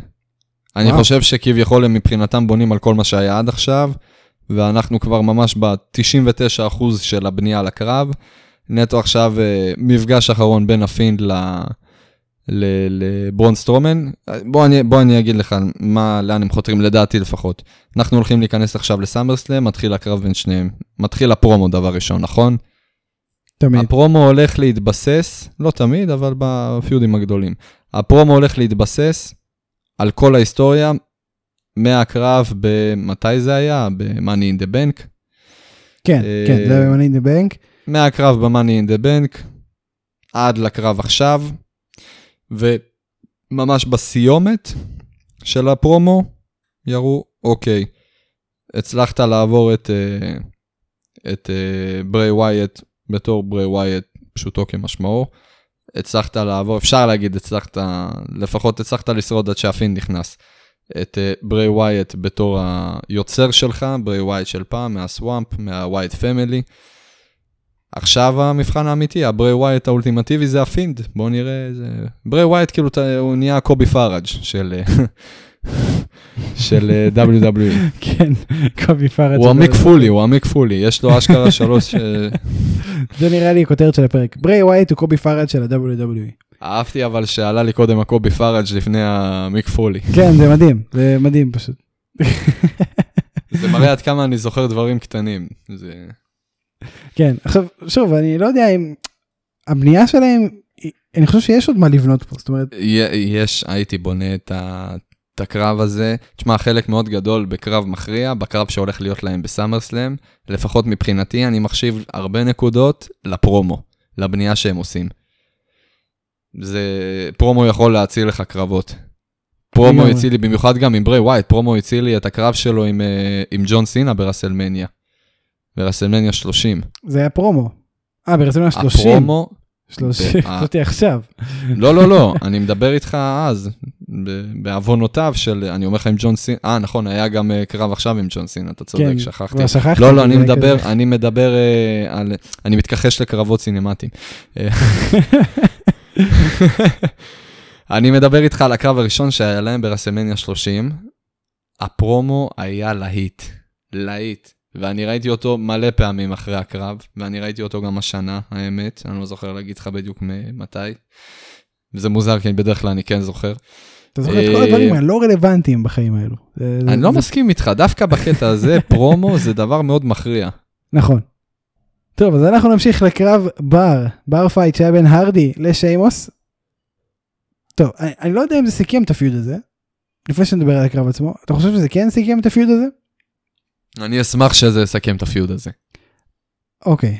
אני וואו. חושב שכביכול הם מבחינתם בונים על כל מה שהיה עד עכשיו, ואנחנו כבר ממש ב-99% של הבנייה לקרב. נטו עכשיו אה, מפגש אחרון בין הפינד ל... לברון סטרומן. בוא אני, בוא אני אגיד לך מה, לאן הם חותרים, לדעתי לפחות. אנחנו הולכים להיכנס עכשיו לסאמרסלאם, מתחיל הקרב בין שניהם. מתחיל הפרומו דבר ראשון, נכון? תמיד. הפרומו הולך להתבסס, לא תמיד, אבל בפיודים הגדולים. הפרומו הולך להתבסס על כל ההיסטוריה מהקרב במתי זה היה? ב-Money in the Bank. כן, אה, כן, זה ב-Money in the Bank. מהקרב ב-Money in the Bank עד לקרב עכשיו, וממש בסיומת של הפרומו יראו, אוקיי, הצלחת לעבור את, אה, את אה, ברי ווייט בתור ברי ווייט, פשוטו כמשמעו. הצלחת לעבור, אפשר להגיד, הצלחת, לפחות הצלחת לשרוד עד שהפינד נכנס. את אה, ברי ווייט בתור היוצר שלך, ברי ווייט של פעם, מה swamp, מה Wyatt Family. עכשיו המבחן האמיתי, הברי ווייט האולטימטיבי זה הפינד. בואו נראה איזה... ברי ווייט כאילו הוא נהיה קובי פאראג' של... של אה, WWE. כן, קובי פאראג'. הוא עמיק פולי, הוא עמיק פולי, יש לו אשכרה שלוש... אה, זה נראה לי כותרת של הפרק. ברי ווייט הוא קובי פאראג' של ה-WWE. אהבתי אבל שעלה לי קודם הקובי פאראג' לפני המיק פולי. כן, זה מדהים, זה מדהים פשוט. זה מראה עד כמה אני זוכר דברים קטנים. זה... כן, עכשיו, שוב, אני לא יודע אם הבנייה שלהם, אני חושב שיש עוד מה לבנות פה, זאת אומרת... יש, הייתי בונה את, ה, את הקרב הזה. תשמע, חלק מאוד גדול בקרב מכריע, בקרב שהולך להיות להם בסאמרסלאם, לפחות מבחינתי, אני מחשיב הרבה נקודות לפרומו, לבנייה שהם עושים. זה, פרומו יכול להציל לך קרבות. פרומו הציל לי, במיוחד גם עם בריי וויאט, פרומו הציל לי את הקרב שלו עם, אה, עם ג'ון סינה ברסלמניה. ברסלמניה 30. זה היה פרומו. אה, ברסלמניה 30. הפרומו... 30, חשבתי עכשיו. לא, לא, לא, אני מדבר איתך אז, בעוונותיו של, אני אומר לך עם ג'ון סינה, אה, נכון, היה גם אה, קרב עכשיו עם ג'ון סין, אתה צודק, כן, שכחתי. לא, לא, אני מדבר, אני מדבר אה, על, אני מתכחש לקרבות סינמטיים. אני מדבר איתך על הקרב הראשון שהיה להם ברסלמניה 30, הפרומו היה להיט, להיט. ואני ראיתי אותו מלא פעמים אחרי הקרב, ואני ראיתי אותו גם השנה, האמת, אני לא זוכר להגיד לך בדיוק מתי. זה מוזר, כי בדרך כלל אני כן זוכר. אתה זוכר את כל הדברים אה, הלא רלוונטיים בחיים האלו. אני לא מסכים איתך, דווקא בקטע הזה, פרומו זה דבר מאוד מכריע. נכון. טוב, אז אנחנו נמשיך לקרב bar, bar fight שהיה בין הרדי לשיימוס. טוב, אני, אני לא יודע אם זה סיכם את הפיוד הזה, לפני שנדבר על הקרב עצמו, אתה חושב שזה כן סיכם את הפיוד הזה? אני אשמח שזה יסכם את הפיוד הזה. אוקיי,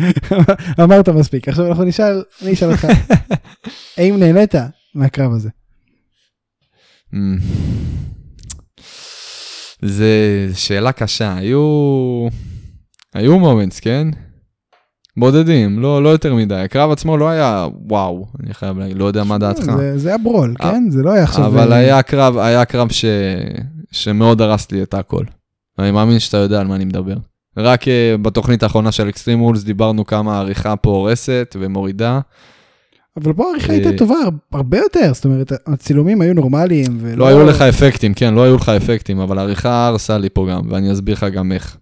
אמרת מספיק, עכשיו אנחנו נשאל, אני אשאל אותך, האם נהנית מהקרב הזה? Mm. זה שאלה קשה, היו, היו מומנטס, כן? בודדים, לא, לא יותר מדי. הקרב עצמו לא היה וואו, אני חייב להגיד, לא יודע מה דעתך. זה, זה היה ברול, כן? זה לא היה עכשיו... אבל היה קרב, היה קרב ש... שמאוד הרס לי את הכל. אני מאמין שאתה יודע על מה אני מדבר. רק uh, בתוכנית האחרונה של אקסטרים וולס דיברנו כמה העריכה פה הורסת ומורידה. אבל פה העריכה הייתה אה, טובה הרבה יותר, זאת אומרת, הצילומים היו נורמליים. ולא... לא היו לך אפקטים, כן, לא היו לך אפקטים, אבל העריכה הרסה לי פה גם, ואני אסביר לך גם איך.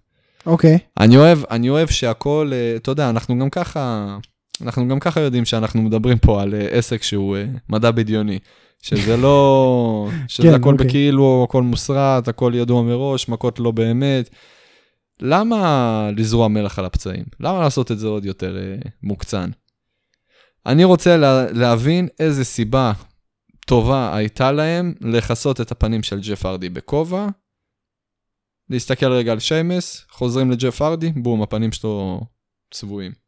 אוקיי. Okay. אני אוהב, אני אוהב שהכל, uh, אתה יודע, אנחנו גם ככה, אנחנו גם ככה יודעים שאנחנו מדברים פה על uh, עסק שהוא מדע בדיוני. שזה לא, שזה כן, הכל אוקיי. בכאילו, הכל מוסרט, הכל ידוע מראש, מכות לא באמת. למה לזרוע מלח על הפצעים? למה לעשות את זה עוד יותר אה, מוקצן? אני רוצה לה, להבין איזה סיבה טובה הייתה להם לכסות את הפנים של ג'ף ארדי בכובע, להסתכל רגע על שיימס, חוזרים לג'ף ארדי, בום, הפנים שלו צבועים.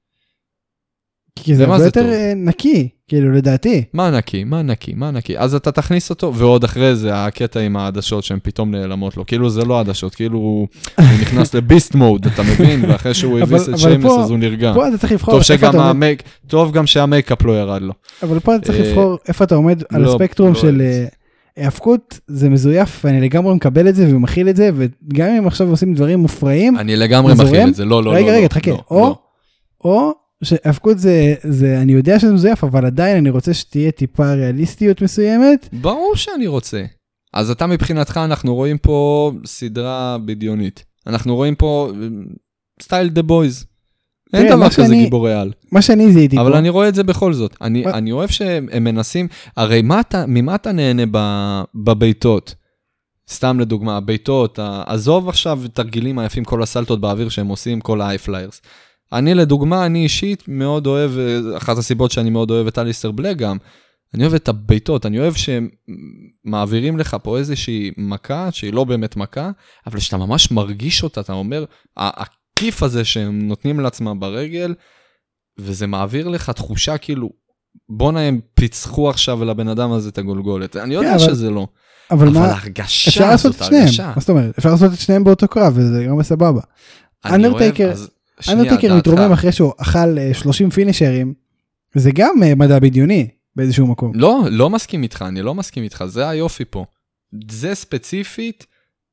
כי זה הרבה יותר אה, נקי, כאילו לדעתי. מה נקי? מה נקי? מה נקי? אז אתה תכניס אותו, ועוד אחרי זה הקטע עם העדשות שהן פתאום נעלמות לו, כאילו זה לא עדשות, כאילו הוא נכנס לביסט מוד, אתה מבין? ואחרי שהוא הביס את שיימס אז הוא נרגע. פה אתה צריך לבחור איפה אתה עומד. טוב גם שהמייקאפ לא ירד לו. אבל פה אתה צריך אה, לבחור איפה אתה עומד על לא, הספקטרום לא של... האבקות זה מזויף ואני לגמרי מקבל את זה ומכיל את זה וגם אם עכשיו עושים דברים מופרעים. אני לגמרי מכיל את זה לא לא לא. רגע רגע תחכה או או שהאבקות זה, זה, אני יודע שזה מזויף, אבל עדיין אני רוצה שתהיה טיפה ריאליסטיות מסוימת. ברור שאני רוצה. אז אתה מבחינתך, אנחנו רואים פה סדרה בדיונית. אנחנו רואים פה סטייל The Boys. אין דבר כזה גיבורי על. מה שאני זיהיתי פה. אבל אני רואה את זה בכל זאת. אני, אני אוהב שהם מנסים, הרי מה אתה, ממה אתה נהנה בביתות? סתם לדוגמה, הביתות, עזוב עכשיו תרגילים היפים, כל הסלטות באוויר שהם עושים, כל ה-high flyers. אני לדוגמה, אני אישית מאוד אוהב, אחת הסיבות שאני מאוד אוהב את אליסטר בלק גם, אני אוהב את הביתות, אני אוהב שהם מעבירים לך פה איזושהי מכה, שהיא לא באמת מכה, אבל שאתה ממש מרגיש אותה, אתה אומר, הכיף הזה שהם נותנים לעצמם ברגל, וזה מעביר לך תחושה כאילו, בואנה הם פיצחו עכשיו לבן אדם הזה את הגולגולת. אני יודע yeah, כן, שזה לא. אבל, אבל מה, הרגשה אפשר לעשות את שניהם, מה זאת אומרת? אפשר לעשות את שניהם באותו קרב וזה גם בסבבה. אנדרטייקר, אז... אנדרטיקר מתרומם אחרי שהוא אכל 30 אה, פינישרים, זה גם אה, מדע בדיוני באיזשהו מקום. לא, לא מסכים איתך, אני לא מסכים איתך, זה היופי פה. זה ספציפית,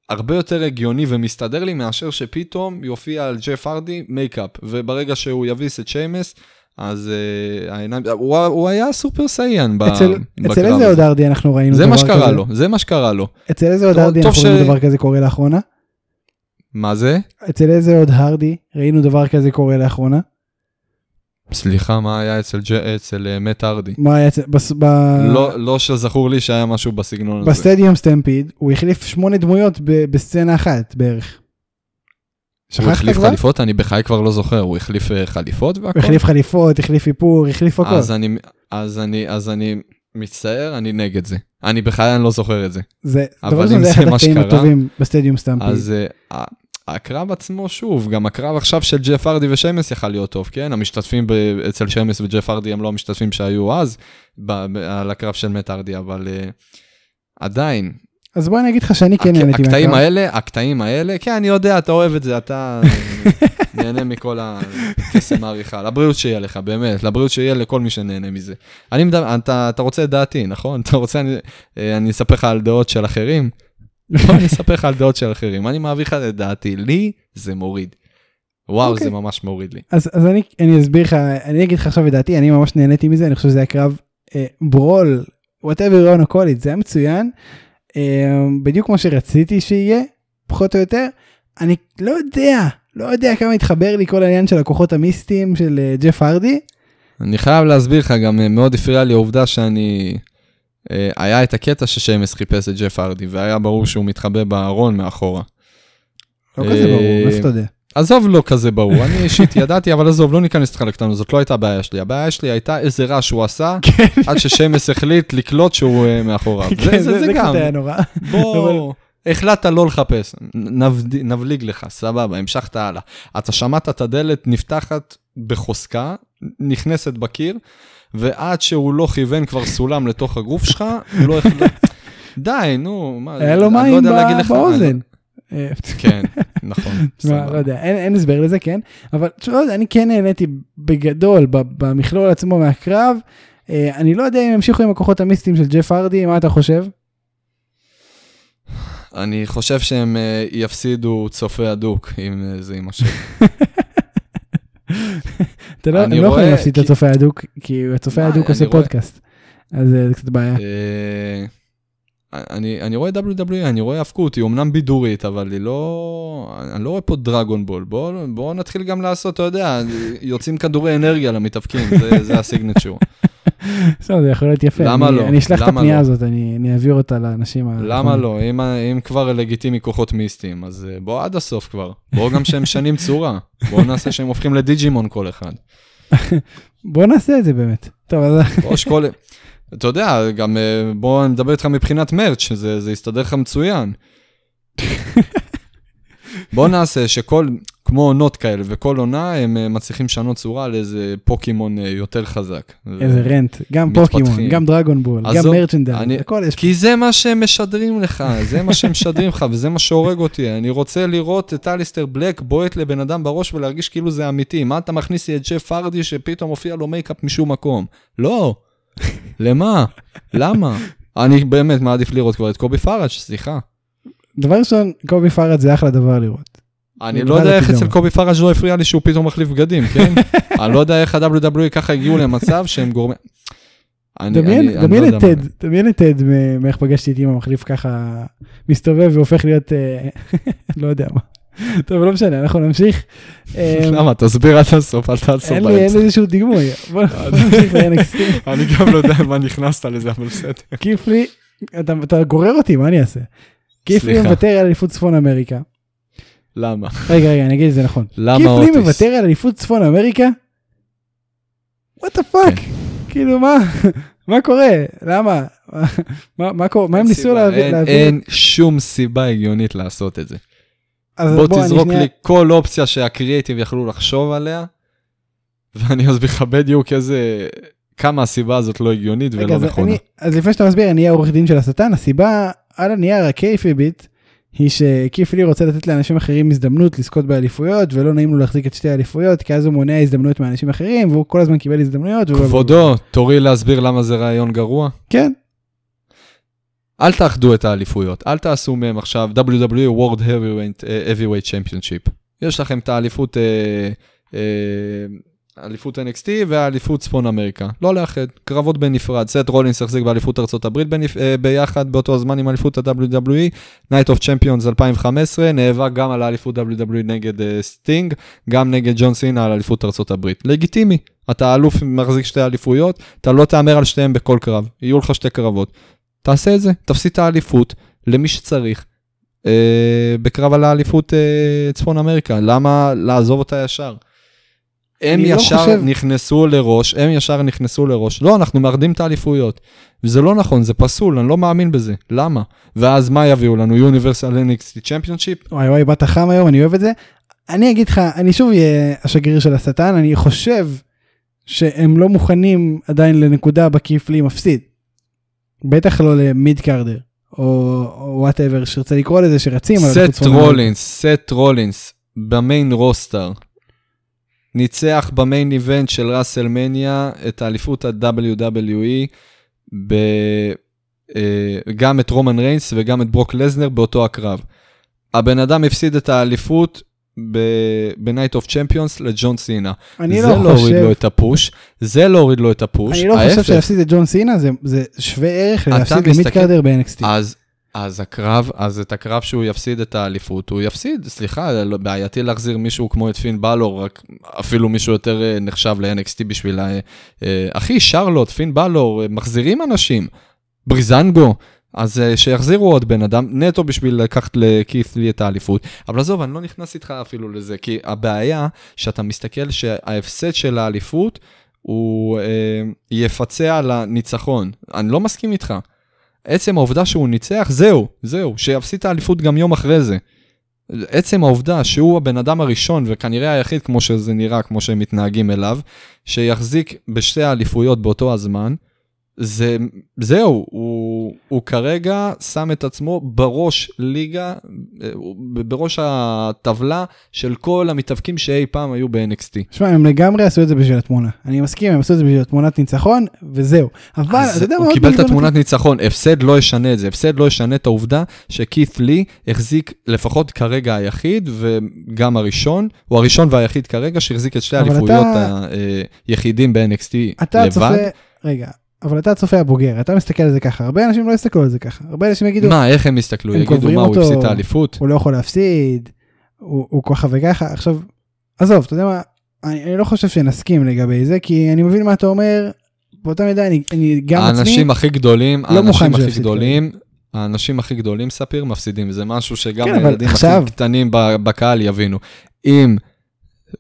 הרבה יותר הגיוני ומסתדר לי מאשר שפתאום יופיע על ג'ף ארדי מייקאפ, וברגע שהוא יביס את שיימוס, אז uh, העיניים, הוא, הוא היה Super Saiyan בקרב אצל, אצל איזה עוד הארדי אנחנו ראינו זה דבר מה שקרה כזה? לו, זה מה שקרה לו. אצל איזה עוד הרדי טוב אנחנו ראינו דבר כזה קורה לאחרונה? מה זה? אצל איזה עוד הרדי ראינו דבר כזה קורה לאחרונה? סליחה, מה היה אצל, ג'... אצל uh, מאט הארדי? מה היה אצל... בס... ב... לא, לא שזכור לי שהיה משהו בסגנון הזה. בסטדיום סטמפיד הוא החליף שמונה דמויות ב... בסצנה אחת בערך. הוא החליף כבר? חליפות? אני בחיי כבר לא זוכר, הוא החליף uh, חליפות והכל? הוא החליף חליפות, החליף איפור, החליף הכל. אז אני, אז אני, אז אני מצטער, אני נגד זה. אני בחיי אני לא זוכר את זה. זה אבל אם זה זה אחד מה הקטעים שקרה, הטובים בסטדיום סטמפיד. אז uh, הקרב עצמו, שוב, גם הקרב עכשיו של ג'ף ארדי ושמס יכל להיות טוב, כן? המשתתפים ב- אצל שמס וג'ף ארדי הם לא המשתתפים שהיו אז ב- ב- על הקרב של מת ארדי, אבל uh, עדיין, אז בוא אני אגיד לך שאני כן נהניתי הקטעים מהקרב. האלה, הקטעים האלה, כן, אני יודע, אתה אוהב את זה, אתה נהנה מכל הקסם העריכה. לבריאות שיהיה לך, באמת, לבריאות שיהיה לכל מי שנהנה מזה. אני מדבר, אתה, אתה רוצה את דעתי, נכון? אתה רוצה, אני, אה, אני אספר לך על דעות של אחרים? בוא אני אספר לך על דעות של אחרים. אני מעביר לך את דעתי, לי זה מוריד. וואו, אוקיי. זה ממש מוריד לי. אז, אז אני, אני אסביר לך, אני אגיד לך עכשיו את דעתי, אני ממש נהניתי מזה, אני חושב שזה היה קרב אה, ברול, whatever you want to call it, זה היה מצוין, אה, בדיוק כמו שרציתי שיהיה, פחות או יותר. אני לא יודע, לא יודע כמה התחבר לי כל העניין של הכוחות המיסטיים של אה, ג'ף הרדי. אני חייב להסביר לך, גם מאוד הפריע לי העובדה שאני... אה, היה את הקטע ששיימס חיפש את ג'ף ארדי, והיה ברור שהוא מתחבא בארון מאחורה. לא כזה ברור, אה, מאיפה אתה יודע? עזוב, לא כזה ברור, אני אישית ידעתי, אבל עזוב, לא ניכנס איתך לקטנות, זאת לא הייתה הבעיה שלי. הבעיה שלי הייתה איזה רעש שהוא עשה, עד ששמס החליט לקלוט שהוא אה, מאחוריו. כן, זה- גם, היה נורא. בוא, החלטת לא לחפש, נבליג לך, סבבה, המשכת הלאה. אתה שמעת את הדלת נפתחת בחוזקה, נכנסת בקיר, ועד שהוא לא כיוון כבר סולם לתוך הגוף שלך, לא החלט... די, נו, מה, היה לו לא מים באוזן. אה, כן, נכון, תשמע, לא סבבה. יודע, אין, הסבר לזה, כן? אבל לא אני כן נהניתי בגדול, במכלול עצמו מהקרב. אה, אני לא יודע אם ימשיכו עם הכוחות המיסטיים של ג'ף הרדי, מה אתה חושב? אני חושב שהם אה, יפסידו צופה הדוק אם זה יימשך. אתה לא, אני הם לא יכולים רואה, להפסיד את הצופה ההדוק, כי הצופה ההדוק עושה פודקאסט. אז אה, זה קצת בעיה. אה, אני, אני רואה WWE, אני רואה הפקות, היא אמנם בידורית, אבל היא לא... אני לא רואה פה דרגון בול. בואו בוא נתחיל גם לעשות, אתה יודע, יוצאים כדורי אנרגיה למתאבקים, זה, זה הסיגנצ'ור. בסדר, זה יכול להיות יפה. למה אני- לא? אני אשלח את הפנייה לא? הזאת, אני אני אעביר אותה לאנשים. למה. לא? אם, אם כבר לגיטימי כוחות מיסטיים, אז אה, בוא עד הסוף כבר. בואו גם שהם משנים צורה. בואו נעשה שהם הופכים לדיג'ימון כל אחד. בוא נעשה את זה באמת. טוב, אז או שכל... אתה יודע, גם אה, בוא נדבר איתך מבחינת merch, זה, זה יסתדר לך מצוין. בוא נעשה שכל, כמו עונות כאלה, וכל עונה הם אה, מצליחים לשנות צורה לאיזה פוקימון אה, יותר חזק. איזה רנט, גם מתפתחים. פוקימון, גם דרגון בול, גם אני- הכל יש. כי זה מה שהם משדרים לך, זה מה שהם משדרים לך, וזה מה שהורג אותי. אני רוצה לראות את אליסטר בלק בועט לבן אדם בראש ולהרגיש כאילו זה אמיתי. מה אתה מכניס לי את ג'ף הארדי שפתאום מופיע לו מייקאפ משום מקום? לא. למה? למה? אני באמת מעדיף לראות כבר את קובי פראג', סליחה. דבר ראשון, קובי פראג' זה אחלה דבר לראות. אני לא יודע איך. אצל קובי פראג' לא הפריע לי שהוא פתאום מחליף בגדים, כן? אני לא יודע איך ה-WWE ככה הגיעו למצב שהם גורמים... אני- דמיין, לא את. טד, דמיין את טד מאיך פגשתי את אמא מחליף ככה, מסתובב והופך להיות, אה, לא יודע מה. טוב, לא משנה, אנחנו נמשיך. אה, למה? תסביר עד הסוף, אל תעצור לי אין באמצע. לי איזשהו דימוי. בוא בוא נמשיך ל-NXT. אני גם לא יודע מה נכנסת לזה, אבל בסדר. קית' לי, אתה- גורר אותי, מה אני אעשה? קית' לי. מוותר על אליפות צפון אמריקה. למה? רגע, רגע, אני אגיד את זה נכון. למה קית' לי אוטיס? מוותר על אליפות צפון אמריקה? What the fuck? כאילו מה? מה קורה? למה? מה- מה קורה? מה הם ניסו להביא? אין- להביא? אין שום סיבה הגיונית לעשות את זה. בוא תזרוק שנייה- לי כל אופציה שהקריאיטיב יכלו לחשוב עליה, ואני אסביר לך בדיוק איזה... כמה הסיבה הזאת לא הגיונית רגע, ולא אז נכונה. אני- אז לפני שאתה מסביר, אני אהיה עורך דין של השטן, הסיבה על הנייר הקייפיביט היא שכיף לי רוצה לתת לאנשים אחרים הזדמנות לזכות באליפויות ולא נעים לו להחזיק את שתי האליפויות כי אז הוא מונע הזדמנויות מאנשים אחרים והוא כל הזמן קיבל הזדמנויות. כבודו, תורי להסביר למה זה רעיון גרוע? כן. אל תאחדו את האליפויות, אל תעשו מהם עכשיו WWE World Heavyweight, uh, Heavyweight Championship. יש לכם את האליפות, uh, uh, אליפות NXT והאליפות צפון אמריקה. לא לאחד, קרבות בנפרד. סת' רולינס החזיק באליפות ארה"ב בנפ... uh, ביחד באותו הזמן עם אליפות ה-WWE, Night of Champions 2015, נאבק גם על האליפות WWE נגד uh, סטינג, גם נגד ג'ון סינה על אליפות ארה"ב. לגיטימי, אתה אלוף מחזיק שתי אליפויות, אתה לא תהמר על שתיהם בכל קרב, יהיו לך שתי קרבות. תעשה את זה, תפסיד את האליפות למי שצריך. אה, בקרב על האליפות אה, צפון אמריקה, למה לעזוב אותה ישר? הם לא ישר חושב- נכנסו לראש, הם ישר נכנסו לראש, לא, אנחנו מאחדים את האליפויות. וזה לא נכון, זה פסול, אני לא מאמין בזה. למה? ואז מה יביאו לנו? יוניברסל NXT צ'מפיונשיפ? וואי וואי, באת חם היום, אני אוהב את זה. אני אגיד לך, אני שוב אהיה השגריר של השטן, אני חושב שהם לא מוכנים עדיין לנקודה שקית' לי מפסיד. בטח לא ל mid-carder, או whatever שרצה לקרוא לזה שרצים. סת'. רולינס, סת' רולינס, ב main roster, ניצח ב main event של ראסלמניה את האליפות ה-WWE, ב... אה, גם את רומן ריינס וגם את ברוק לזנר באותו הקרב. הבן אדם הפסיד את האליפות ב-Night of Champions לג'ון סינה. אני זה לא להוריד חושב, לו את הפוש, זה להוריד לו את הפוש. אני לא חושב. שלהפסיד את ג'ון סינה זה- זה שווה ערך ללהפסיד למיד מסתכל- קארדר ב-NXT. אז, אז הקרב, אז את הקרב שהוא יפסיד את האליפות, הוא יפסיד, סליחה, לא- בעייתי להחזיר מישהו כמו את פין בלור, רק אפילו מישהו יותר אה, נחשב ל-NXT בשביל ה... אה, אחי, שרלוט, פין בלור, אה, מחזירים אנשים, בריזנגו, אז שיחזירו עוד בן אדם, נטו בשביל לקחת לכיף לי את האליפות. אבל עזוב, אני לא נכנס איתך אפילו לזה, כי הבעיה שאתה מסתכל שההפסד של האליפות, הוא אה, יפצה על הניצחון. אני לא מסכים איתך. עצם העובדה שהוא ניצח, זהו, זהו, שיפסיד את האליפות גם יום אחרי זה. עצם העובדה שהוא הבן אדם הראשון, וכנראה היחיד, כמו שזה נראה, כמו שהם מתנהגים אליו, שיחזיק בשתי האליפויות באותו הזמן, זה, זהו, הוא, הוא כרגע שם את עצמו בראש ליגה, אה, בראש הטבלה של כל המתאבקים שאי פעם היו ב-NXT. שמע, הם לגמרי עשו את זה בשביל התמונה. אני מסכים, הם עשו את זה בשביל תמונת ניצחון, וזהו. אבל, אתה יודע מה הוא קיבל את? התמונת ניצחון, הפסד לא ישנה את זה, הפסד לא ישנה את העובדה שכית לי החזיק לפחות כרגע היחיד וגם הראשון, הוא הראשון והיחיד כרגע שהחזיק את שתי האליפויות אתה- היחידים ב-NXT אתה לבד. צופה, רגע, אבל אתה צופה הבוגר, אתה מסתכל על זה ככה, הרבה אנשים לא יסתכלו על זה ככה, הרבה אנשים יגידו, מה, איך הם יסתכלו? הם יגידו מה, הוא אותו. הפסיד את האליפות? הוא לא יכול להפסיד, הוא הוא ככה וככה, עכשיו, עזוב, אתה יודע מה, אני, אני לא חושב שנסכים לגבי זה, כי אני מבין מה אתה אומר, באותה מידה אני, אני גם עצמי, האנשים הכי גדולים, לא האנשים הכי גדולים, האנשים הכי גדולים, ספיר, מפסידים. זה משהו שגם כן, הילדים עכשיו- הכי קטנים בקהל יבינו. אם,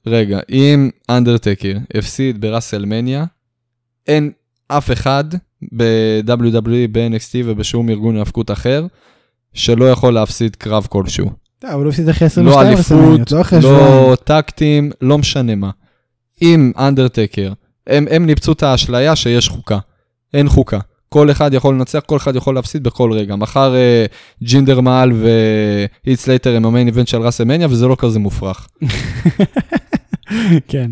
רגע, אם אנדרטקר הפסיד בראסלמניה, אין אף אחד ב-WWE, ב-NXT ובשום ארגון האבקות אחר, שלא יכול להפסיד קרב כלשהו. אבל הוא הפסיד אחרי לא 22 אליפות, רסלמניות, לא אחרי שבועיים. לא טקטים, לא משנה מה. אם אנדרטקר, הם, ניפצו את האשליה שיש חוקה. אין חוקה. כל אחד יכול לנצח, כל אחד יכול להפסיד בכל רגע. מחר אה, ג'ינדר מאהל והיט סלייטר הם ה main event של ראסלמניה, וזה לא כזה מופרך. כן,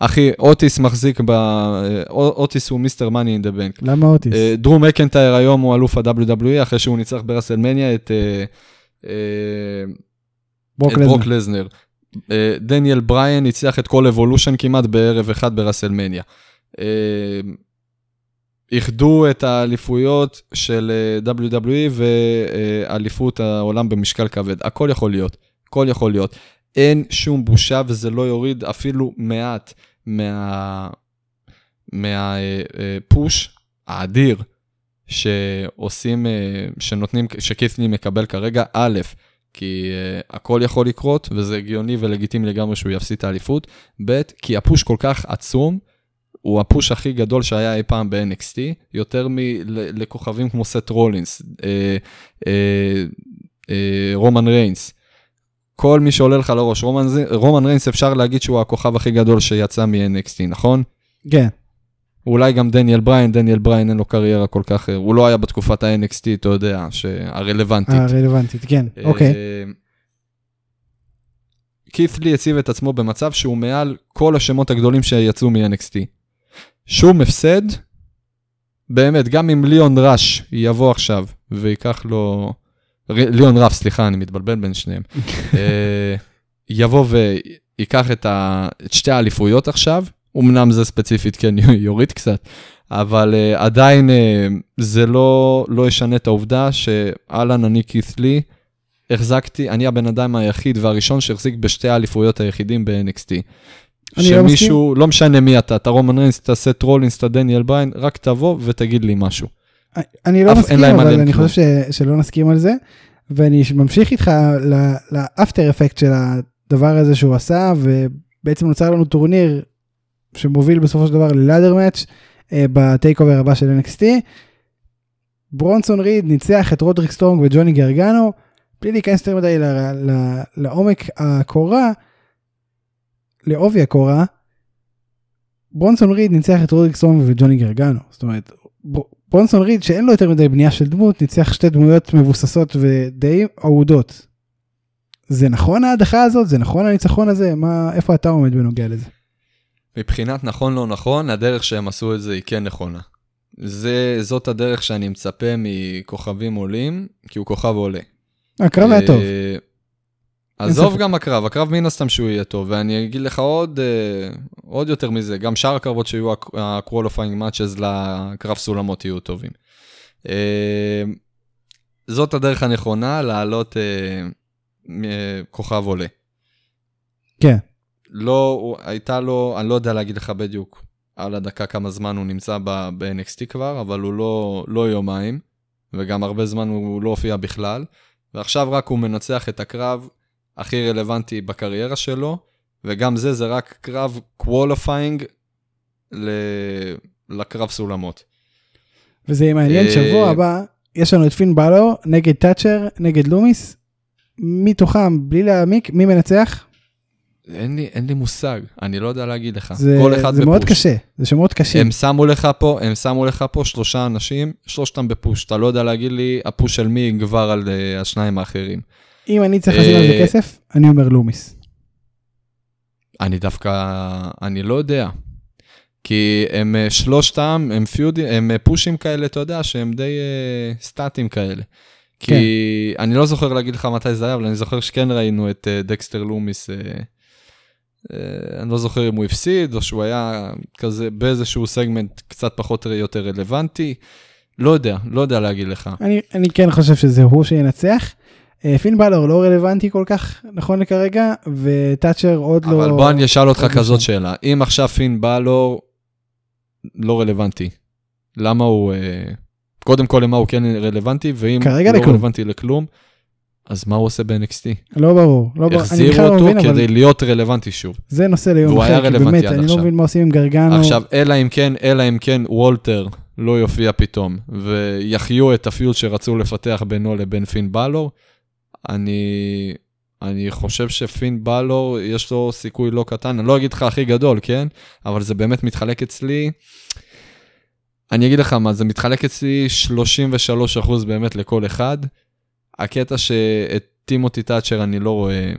אחי, אוטיס מחזיק ב... אה, אוטיס הוא Mr. Money in the Bank. למה אוטיס? אה, דרו מקנטייר היום הוא אלוף ה-WWE, אחרי שהוא ניצח בראסלמניה את... אה, ברוק את לזנר. ברוק לזנר. דניאל בריין ניצח את כל אבולושן כמעט בערב אחד בראסלמניה. אה, איחדו את האליפויות של WWE ואליפות העולם במשקל כבד. הכל יכול להיות, הכל יכול להיות. אין שום בושה וזה לא יוריד אפילו מעט מה... מהפוש האדיר שעושים, אה, שנותנים, שקית'ני מקבל כרגע, א', כי uh, הכל יכול לקרות, וזה הגיוני ולגיטימי לגמרי שהוא יפסיד את האליפות. ב', כי הפוש כל כך עצום, הוא הפוש הכי גדול שהיה אי פעם ב-NXT, יותר מלכוכבים כמו סט רולינס, אה, אה, אה, רומן ריינס. כל מי שעולה לך לראש, רומן, רומן ריינס אפשר להגיד שהוא הכוכב הכי גדול שיצא מ-NXT, נכון? כן, אולי גם דניאל בריין, דניאל בריין אין לו קריירה כל כך, אה, הוא לא היה בתקופת ה-NXT, אתה יודע, הרלוונטית. הרלוונטית, כן, אוקיי. כית' לי הציב את עצמו במצב שהוא מעל כל השמות הגדולים שיצאו מ-NXT. שום הפסד באמת, גם אם ליאון ראש יבוא עכשיו וייקח לו, ליאון רף, סליחה, אני מתבלבל בין שניהם, אה, יבוא וייקח את, ה... את שתי האליפויות עכשיו, אמנם זה ספציפית כן יוריד קצת, אבל uh, עדיין uh, זה לא, לא ישנה את העובדה שאלן, אני קית' לי, החזקתי, אני הבן אדם היחיד והראשון שהחזיק בשתי האליפויות היחידים ב-NXT. לא שמישהו, לא, לא משנה מי אתה, אתה רומן ריינס, אתה סת' רולינס, אתה דניאל בריין, רק תבוא ותגיד לי משהו. אני לא מסכים, אבל אני חושב ש, שלא נסכים על זה, ואני ממשיך איתך ל after effect של הדבר הזה שהוא עשה, ובעצם נוצר לנו טורניר שמוביל בסופו של דבר ל ladder match אה, ב TakeOver הבא של NXT. ברונסון ריד ניצח את רודריק סטרונג וג'וני גרגנו, בלי להיכנס יותר מדי לעומק הקורה, לעובי הקורה, ברונסון ריד ניצח את רודריק סטרונג וג'וני גרגנו. זאת אומרת, ברונסון ריד שאין לו יותר מדי בנייה של דמות, ניצח שתי דמויות מבוססות ודי אהודות. זה נכון ההדחה הזאת? זה נכון הניצחון הזה? מה, איפה אתה עומד בנוגע לזה? מבחינת נכון לא נכון, הדרך שהם עשו את זה היא כן נכונה. זה, זאת הדרך שאני מצפה מכוכבים עולים, כי הוא כוכב עולה. הקרב היה טוב. אה, עזוב גם הקרב, הקרב מן הסתם שהוא יהיה טוב, ואני אגיד לך עוד, uh, עוד יותר מזה, גם שאר הקרבות שיהיו ה-qualifying matches לקרב סולמות יהיו טובים. Uh, זאת הדרך הנכונה לעלות uh, כוכב עולה. כן. לא, הייתה לו, אני לא יודע להגיד לך בדיוק על הדקה כמה זמן הוא נמצא ב-NXT כבר, אבל הוא לא, לא יומיים, וגם הרבה זמן הוא לא הופיע בכלל, ועכשיו רק הוא מנצח את הקרב הכי רלוונטי בקריירה שלו, וגם זה, זה רק קרב qualifying ל... לקרב סולמות. וזה יהיה מעניין, אה, שבוע הבא יש לנו את פין בלור נגד תאצ'ר, נגד לומיס, מתוכם, בלי להעמיק, מי מנצח? אין לי, אין לי מושג, אני לא יודע להגיד לך. זה, כל אחד זה ב push. מאוד קשה, זה שמות קשים. הם שמו לך פה, הם שמו לך פה שלושה אנשים, שלושתם ב push. אתה לא יודע להגיד לי, ה push של מי יגבר על אה, השניים האחרים. אם אני צריך לשים על זה אה, כסף, אני אומר לומיס. אני דווקא, אני לא יודע. כי הם אה, שלושתם, הם פיודים, הם פושים כאלה, אתה יודע, שהם די אה, סטטים כאלה. כי כן. אני לא זוכר להגיד לך מתי זה היה, אבל אני זוכר שכן ראינו את אה, דקסטר לומיס. אה, אה, אני לא זוכר אם הוא הפסיד, או שהוא היה כזה באיזשהו סגמנט קצת פחות או יותר רלוונטי. לא יודע, לא יודע להגיד לך. אני, אני כן חושב שזה הוא שינצח. אה, פין בלור לא רלוונטי כל כך נכון לכרגע, וטאצ'ר עוד אבל לא... אבל בוא אני אשאל אותך כזאת שאלה. אם עכשיו פין בלור לא רלוונטי, למה הוא... אה, קודם כל למה הוא כן רלוונטי, ואם הוא לא לכלום. רלוונטי לכלום, אז מה הוא עושה ב-NXT? לא ברור, לא ברור. החזירו לא אותו מבין, כדי אבל... להיות רלוונטי שוב. זה נושא ליום אחר, כי באמת, אני לא עכשיו. לא מבין מה עושים עם גרגנו. עכשיו, אלא אם כן, אלא אם כן וולטר לא יופיע פתאום, ויחיו את הפיוט שרצו לפתח בינו לבין פין בלור, אני, אני חושב שפין בלור, יש לו סיכוי לא קטן, אני לא אגיד לך הכי גדול, כן? אבל זה באמת מתחלק אצלי. אני אגיד לך מה, זה מתחלק אצלי 33% באמת לכל אחד. הקטע שאת טימותי תאצ'ר אני לא רואה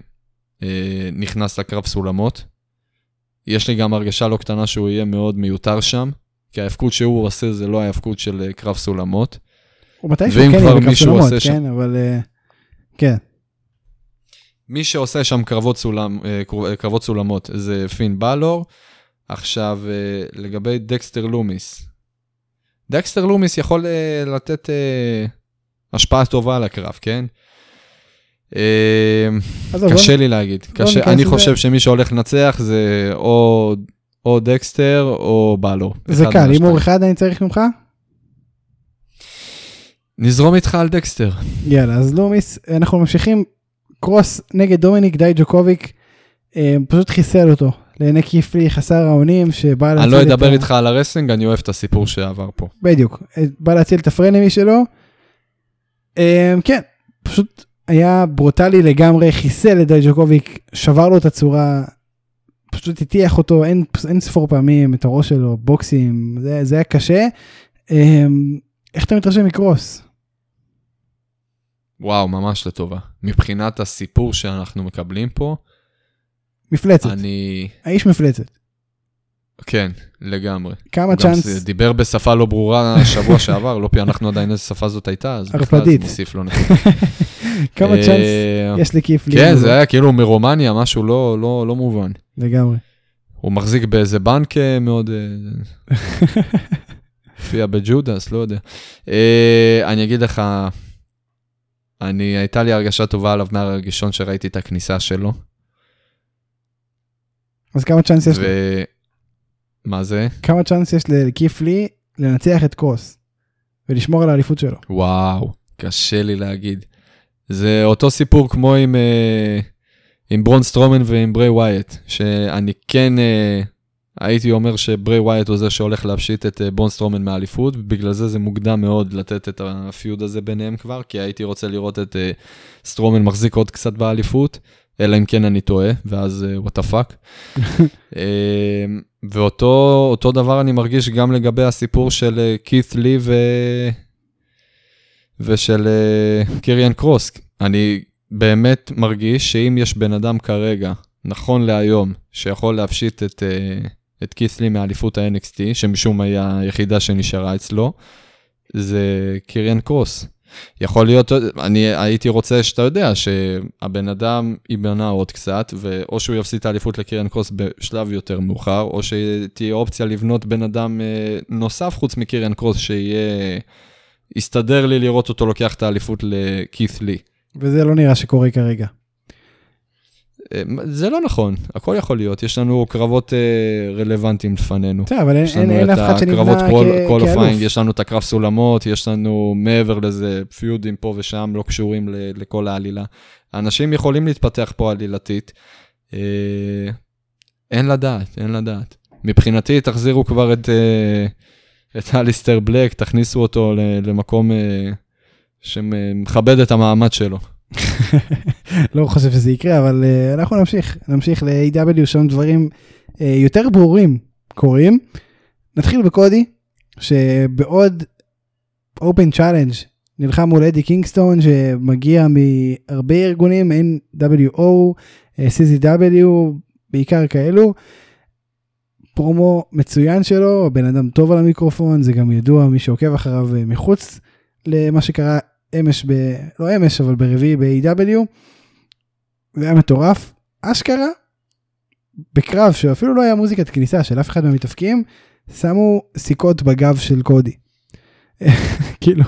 אה, נכנס לקרב סולמות. יש לי גם הרגשה לא קטנה שהוא יהיה מאוד מיותר שם, כי התפקוד שהוא עושה זה לא התפקוד של אה, קרב סולמות. הוא מתישהו כן יהיה בקרב סולמות, כן, שם... אבל אה, כן. מי שעושה שם קרבות, סולם, אה, אה, קרבות סולמות זה פין בלור. עכשיו, לגבי דקסטר לומיס. דקסטר לומיס יכול לתת השפעה טובה על הקרב, כן? קשה לי להגיד, אני חושב שמי שהולך לנצח זה או, או דקסטר או בלור. זה קל, הימור אחד אני צריך ממך? נזרום איתך על דקסטר. יאללה, אז לומיס, אנחנו ממשיכים קרוס נגד דומיניק דיג'אקוביק, אמ, פשוט חיסל אותו. לעיני קית' לי חסר האונים שבא להציל את ה... אני לא אדבר איתך על ה wrestling, אני אוהב את הסיפור שעבר פה. בדיוק, בא להציל את ה frenemy שלו. Um, כן, פשוט היה ברוטלי לגמרי, חיסל את דייג'וקוביק, שבר לו את הצורה, פשוט הטיח אותו אין, אין ספור פעמים את הראש שלו, בוקסים, זה, זה היה קשה. איך אתה מתרשם מקרוס? וואו, ממש לטובה. מבחינת הסיפור שאנחנו מקבלים פה, מפלצת. אני... האיש מפלצת. כן, לגמרי. כמה צ'אנס, דיבר בשפה לא ברורה שבוע שעבר, לא פענחנו עדיין איזה שפה זאת הייתה, אז בכלל. זה מוסיף לו נקודה. כמה אה, צ'אנס יש לכיף לי. כן, זה היה כאילו מרומניה, משהו לא, לא, לא מובן. לגמרי. הוא מחזיק באיזה בנק אה, מאוד... הופיע בג'ודס, לא יודע. אה, אני אגיד לך, אני, הייתה לי הרגשה טובה עליו מהראשון שראיתי את הכניסה שלו. אז כמה צ'אנס יש? ו... מה זה? כמה צ'אנס יש לכיף לי לנצח את קרוס ולשמור על האליפות שלו. וואו, קשה לי להגיד. זה אותו סיפור כמו עם, אה, עם ברון סטרומן ועם בריי ווייט, שאני כן אה, הייתי אומר שבריי ווייט הוא זה שהולך להפשיט את אה, ברון סטרומן מהאליפות, ובגלל זה זה מוקדם מאוד לתת את ה feud הזה ביניהם כבר, כי הייתי רוצה לראות את אה, סטרומן מחזיק עוד קצת באליפות, אלא אם כן אני טועה, ואז what the fuck. ואותו אותו דבר אני מרגיש גם לגבי הסיפור של כית לי ו... ושל קיריאן קרוס. אני באמת מרגיש שאם יש בן אדם כרגע, נכון להיום, שיכול להפשיט את, uh, את כיסלי מאליפות ה-NXT, שמשום מה היא היחידה שנשארה אצלו, זה קיריאן קרוס. יכול להיות, אני הייתי רוצה שאתה יודע שהבן אדם ייבנה עוד קצת, ואו שהוא יפסיד את האליפות לקיריאן קרוס בשלב יותר מאוחר, או שתהיה אופציה לבנות בן אדם אה, נוסף חוץ מקיריאן קרוס, שיהיה... יסתדר לי לראות אותו לוקח את האליפות לקית' לי. וזה לא נראה שקורה כרגע. זה לא נכון, הכל יכול להיות, יש לנו קרבות אה, רלוונטיים לפנינו. בסדר, אבל אין- יש לנו את אף אחד שנבנה הקרבות כ- qualifying, כאלוף. יש לנו את הקרב סולמות, יש לנו מעבר לזה פיודים פה ושם לא קשורים ל- לכל העלילה. האנשים יכולים להתפתח פה עלילתית. אה, אין לדעת, אין לדעת. מבחינתי תחזירו כבר את, אה, את אליסטר בלק, תכניסו אותו למקום שמכבד את המעמד שלו. לא חושב שזה יקרה, אבל uh, אנחנו נמשיך, נמשיך ל-AW, שם דברים uh, יותר ברורים קורים. נתחיל בקודי, שבעוד Open Challenge נלחם מול אדי קינגסטון, שמגיע מהרבה ארגונים, NWO, אה, CZW, בעיקר כאלו. פרומו מצוין שלו, בן אדם טוב על המיקרופון, זה גם ידוע, מי שעוקב אחריו מחוץ למה שקרה אמש, ב... לא אמש, אבל ברביעי ב-AW. זה היה מטורף. אשכרה, בקרב שאפילו לא היה מוזיקת כניסה של אף אחד מהמתאפקים, שמו סיכות בגב של קודי. כאילו,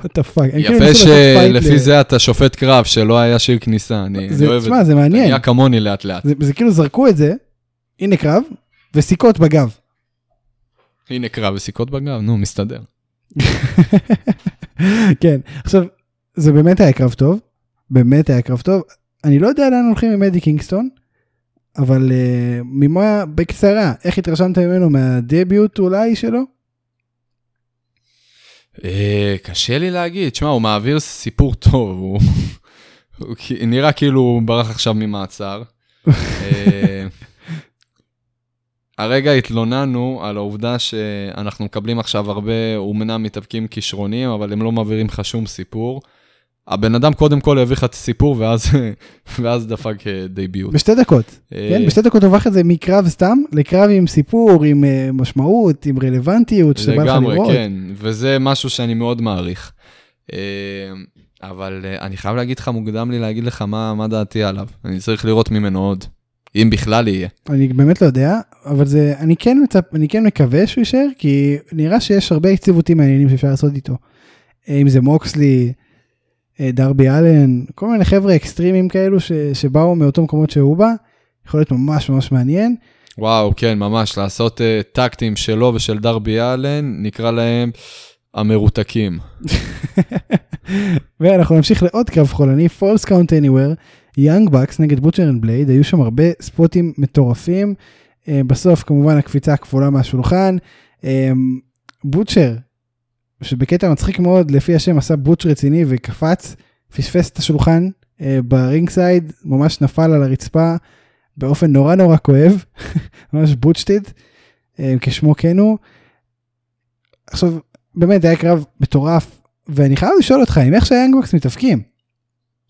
what the fuck. כאילו יפה fight שלפי זה אתה שופט קרב, שלא היה שיר כניסה, אני זה, אוהב את תשמע, זה. זה מעניין. נהיה כמוני לאט לאט. זה, זה כאילו זרקו את זה, הנה קרב, וסיכות בגב. הנה קרב וסיכות בגב, נו, מסתדר. כן, עכשיו, זה באמת היה קרב טוב, באמת היה קרב טוב. אני לא יודע לאן הולכים עם אדי קינגסטון, אבל uh, ממה, בקצרה, איך התרשמת ממנו מהדביוט אולי שלו? אה, קשה לי להגיד, תשמע, הוא מעביר סיפור טוב, הוא הוא נראה כאילו הוא ברח עכשיו ממעצר. אה, הרגע התלוננו על העובדה שאנחנו מקבלים עכשיו הרבה, אומנם מתאבקים כישרוניים, אבל הם לא מעבירים לך שום סיפור. הבן אדם קודם כל הביא לך את הסיפור, ואז, ואז דפק אה, דייביוט. בשתי דקות, אה, כן? בשתי דקות הוא הפך את זה מקרב סתם לקרב עם סיפור, עם uh, משמעות, עם רלוונטיות, שבא לך לגמרי, לראות. כן, וזה משהו שאני מאוד מעריך. אה, אבל אה, אני חייב להגיד לך, מוקדם לי להגיד לך מה, מה דעתי עליו. אני צריך לראות ממנו עוד, אם בכלל יהיה. אני באמת לא יודע, אבל זה, אני כן מצפ, אני כן מקווה שהוא יישאר, כי נראה שיש הרבה יריבויות מעניינים שאפשר לעשות איתו. אה, אם זה מוקסלי, אה, דרבי אלן, כל מיני חבר'ה אקסטרימיים כאלו ש, שבאו מאותו מקומות שהוא בא, יכול להיות ממש ממש מעניין. וואו, כן, ממש, לעשות אה, tag team שלו ושל דרבי אלן, נקרא להם המרותקים. ואנחנו נמשיך לעוד קרב חולני, falls count anywhere, יאנג בקס נגד בוטשר אנד בלייד, היו שם הרבה ספוטים מטורפים. אה, בסוף כמובן הקפיצה הכפולה מהשולחן. אה, בוטשר, שבקטע מצחיק מאוד, לפי השם עשה botch רציני וקפץ, פספס את השולחן אה, ב ringside, ממש נפל על הרצפה באופן נורא נורא כואב, ממש botched, אה, כשמו כן הוא. עכשיו, באמת היה קרב מטורף, ואני חייב לשאול אותך, עם איך שהיאנגבקס מתאפקים,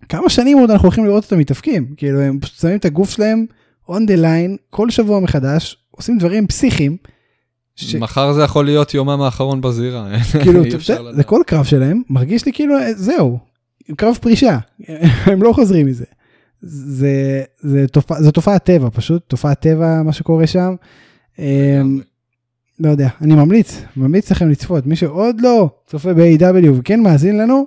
כמה שנים עוד אנחנו הולכים לראות אותם מתאפקים? כאילו, הם פשוט שמים את הגוף שלהם on the line כל שבוע מחדש, עושים דברים פסיכיים. ש... מחר זה יכול להיות יומם האחרון בזירה. כאילו, זה כל קרב שלהם, מרגיש לי כאילו, אה, זהו, קרב פרישה, הם לא חוזרים מזה. זה, זה, תופע, זה תופעת טבע, פשוט תופעת טבע מה שקורה שם. אמ, לא יודע, אני ממליץ, ממליץ לכם לצפות, מי שעוד לא צופה ב-AW וכן מאזין לנו,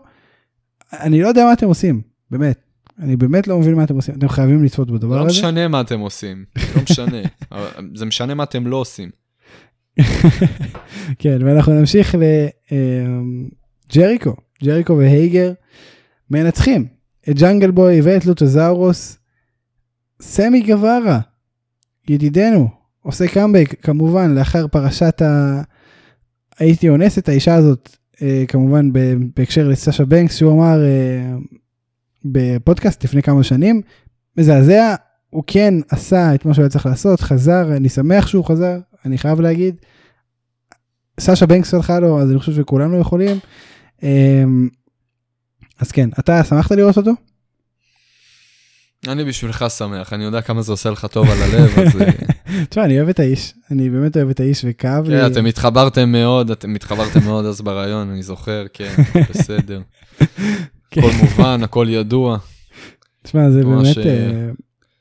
אני לא יודע מה אתם עושים, באמת. אני באמת לא מבין מה אתם עושים, אתם חייבים לצפות בדבר לא הזה. לא משנה מה אתם עושים, לא משנה, זה משנה מה אתם לא עושים. כן, ואנחנו נמשיך לג'ריקו, ג'ריקו והייגר מנצחים את ג'אנגל בוי ואת לוטוזאורוס. סמי גווארה, ידידנו, עושה קאמבק כמובן לאחר פרשת ה... הייתי אונס את האישה הזאת אה, כמובן בהקשר לסשה בנקס שהוא אמר אה, בפודקאסט לפני כמה שנים מזעזע הוא כן עשה את מה שהוא היה צריך לעשות חזר אני שמח שהוא חזר אני חייב להגיד. סשה בנקס הלכה לו אז אני חושב שכולנו יכולים. אה, אז כן אתה שמחת לראות אותו? אני בשבילך שמח, אני יודע כמה זה עושה לך טוב על הלב, אז... אה, תשמע, אני אוהב את האיש, אני באמת אוהב את האיש וכאב לי. כן, אתם התחברתם מאוד, אתם התחברתם מאוד אז ברעיון, אני זוכר, כן, בסדר. כן. הכל מובן, הכל ידוע. תשמע, זה באמת... אה,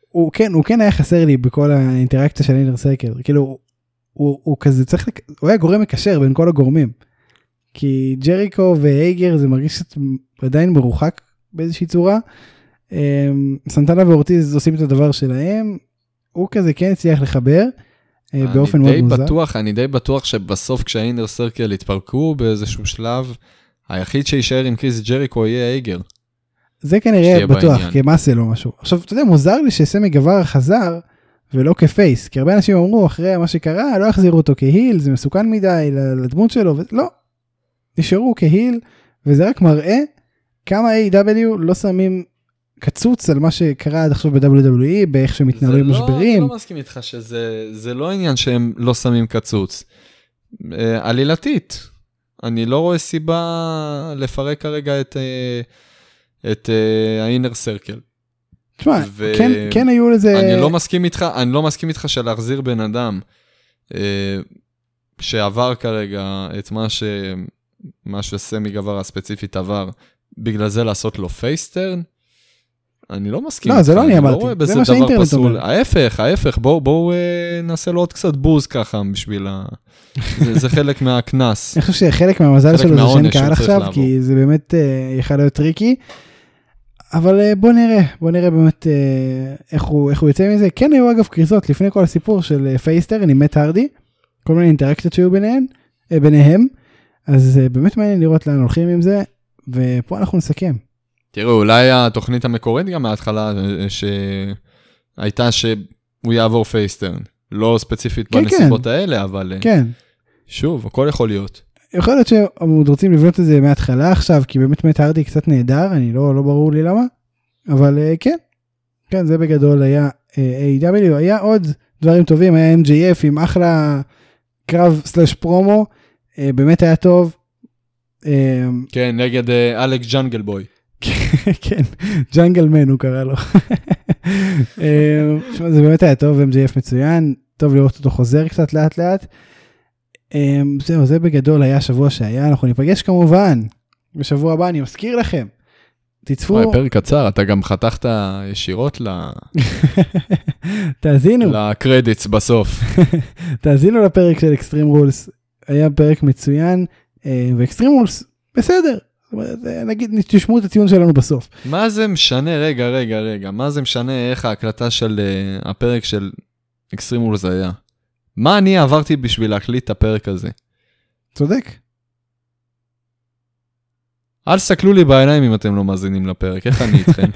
הוא כן, הוא כן היה חסר לי בכל האינטראקציה של אינר סקר, כאילו, הוא, הוא כזה צריך, הוא היה גורם מקשר בין כל הגורמים. כי ג'ריקו והייגר זה מרגיש עדיין מרוחק באיזושהי צורה. אמ, סנטנה ואורטיז עושים את הדבר שלהם, הוא כזה כן הצליח לחבר. אה, באופן מאוד מוזר. בטוח, אני די בטוח שבסוף כשהאינר סרקל יתפרקו באיזשהו שלב, היחיד שיישאר עם קריס ג'ריקו יהיה אייגר. זה כנראה בטוח, כמאסל או משהו. עכשיו, אתה יודע, מוזר לי שסמי גבר חזר ולא כפייס, כי הרבה אנשים אמרו אחרי מה שקרה, לא יחזירו אותו כהיל, זה מסוכן מדי לדמות שלו, ולא. נשארו כהיל, וזה רק מראה כמה A.W. לא שמים קצוץ על מה שקרה עד עכשיו ב-WWE, באיך שהם התנהלו עם לא- משברים. אני לא מסכים איתך שזה לא עניין שהם לא שמים קצוץ. אה, עלילתית. אני לא רואה סיבה לפרק כרגע את, אה, את ה-inner circle. תשמע, כן, כן היו לזה... אני לא מסכים איתך, אני לא מסכים איתך שלהחזיר בן אדם אה, שעבר כרגע את מה ש... מה שסמי גבר הספציפית עבר, בגלל זה לעשות לו פייסטרן. אני לא מסכים. לא, זה לא אני אמרתי, זה מה שהאינטרנט אומר. ההפך, ההפך, בואו בוא, אה, נעשה לו עוד קצת בוז ככה בשביל ה... זה, זה חלק מהקנס. אני חושב שחלק מהמזל שלו זה שאין קהל עכשיו, לעבור. כי זה באמת אה, יכול להיות טריקי. אבל אה, בוא נראה, בוא נראה באמת אה, איך, הוא, איך הוא יוצא מזה. כן היו אגב קריזות לפני כל הסיפור של אה, פייסטר עם מת הרדי, כל מיני אינטראקציות שהיו ביניהם, אה, ביניהם, אז באמת מעניין לראות לאן הולכים עם זה, ופה אנחנו נסכם. תראו, אולי התוכנית המקורית גם מההתחלה, שהייתה שהוא יעבור פייסטרן. לא ספציפית כן, בנסיבות כן. האלה, אבל כן. שוב, הכל יכול להיות. יכול להיות שהם עוד רוצים לבנות את זה מההתחלה עכשיו, כי באמת מת הרדי קצת נהדר, אני לא, לא ברור לי למה, אבל אה, כן, כן, זה בגדול היה A.W. היה עוד דברים טובים, היה MJF עם אחלה קרב סלאש פרומו, באמת היה טוב. כן, נגד אלכס ג'אנגל בוי. כן, ג'אנגל מן הוא קרא לו. אה, זה באמת היה טוב, MJF מצוין, טוב לראות אותו חוזר קצת לאט לאט. אה, זהו, זה בגדול היה השבוע שהיה, אנחנו ניפגש כמובן בשבוע הבא, אני מזכיר לכם. תצפו. וואי, פרק קצר, אתה גם חתכת ישירות ל... תאזינו. לקרדיטס בסוף. תאזינו לפרק של אקסטרים רולס, היה פרק מצוין, אה, ואקסטרים רולס בסדר, אה, נגיד, תשמעו את הציון שלנו בסוף. מה זה משנה, רגע, רגע, רגע, מה זה משנה איך ההקלטה של uh, הפרק של אקסטרים זה היה? מה אני עברתי בשביל להקליט את הפרק הזה? צודק. אל תסתכלו לי בעיניים אם אתם לא מאזינים לפרק, איך אני איתכם?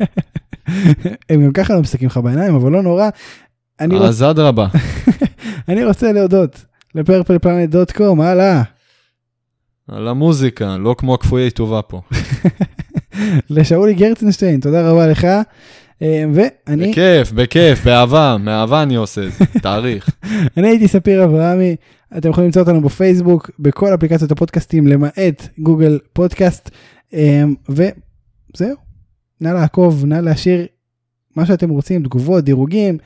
הם גם ככה לא מסתכלים לך בעיניים, אבל לא נורא. אז אדרבה. אני רוצה להודות לפרפלפלנט.קום, הלאה. על המוזיקה, לא כמו הכפויי טובה פה. לשאולי גרצנשטיין, תודה רבה לך. אה, ואני... בכיף, בכיף, באהבה, מאהבה אני עושה את זה, תאריך. אני הייתי ספיר אברהמי, אתם יכולים למצוא אותנו בפייסבוק, בכל אפליקציות הפודקאסטים, למעט גוגל פודקאסט, אה, וזהו. נא לעקוב, נא להשאיר מה שאתם רוצים, תגובות, דירוגים,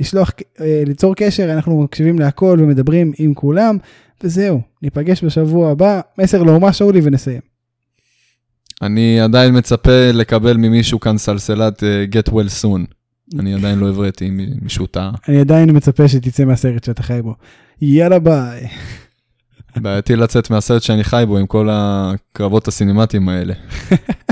לשלוח, אה, ליצור קשר, אנחנו מקשיבים להכל ומדברים עם כולם, וזהו, ניפגש בשבוע הבא, מסר לאומה שאולי ונסיים. אני עדיין מצפה לקבל ממישהו כאן סלסלת uh, get well soon. אני עדיין לא הבראתי אם מישהו טעה. אני עדיין מצפה שתצא מהסרט שאתה חי בו. יאללה ביי. בעייתי לצאת מהסרט שאני חי בו עם כל הקרבות הסינמטיים האלה.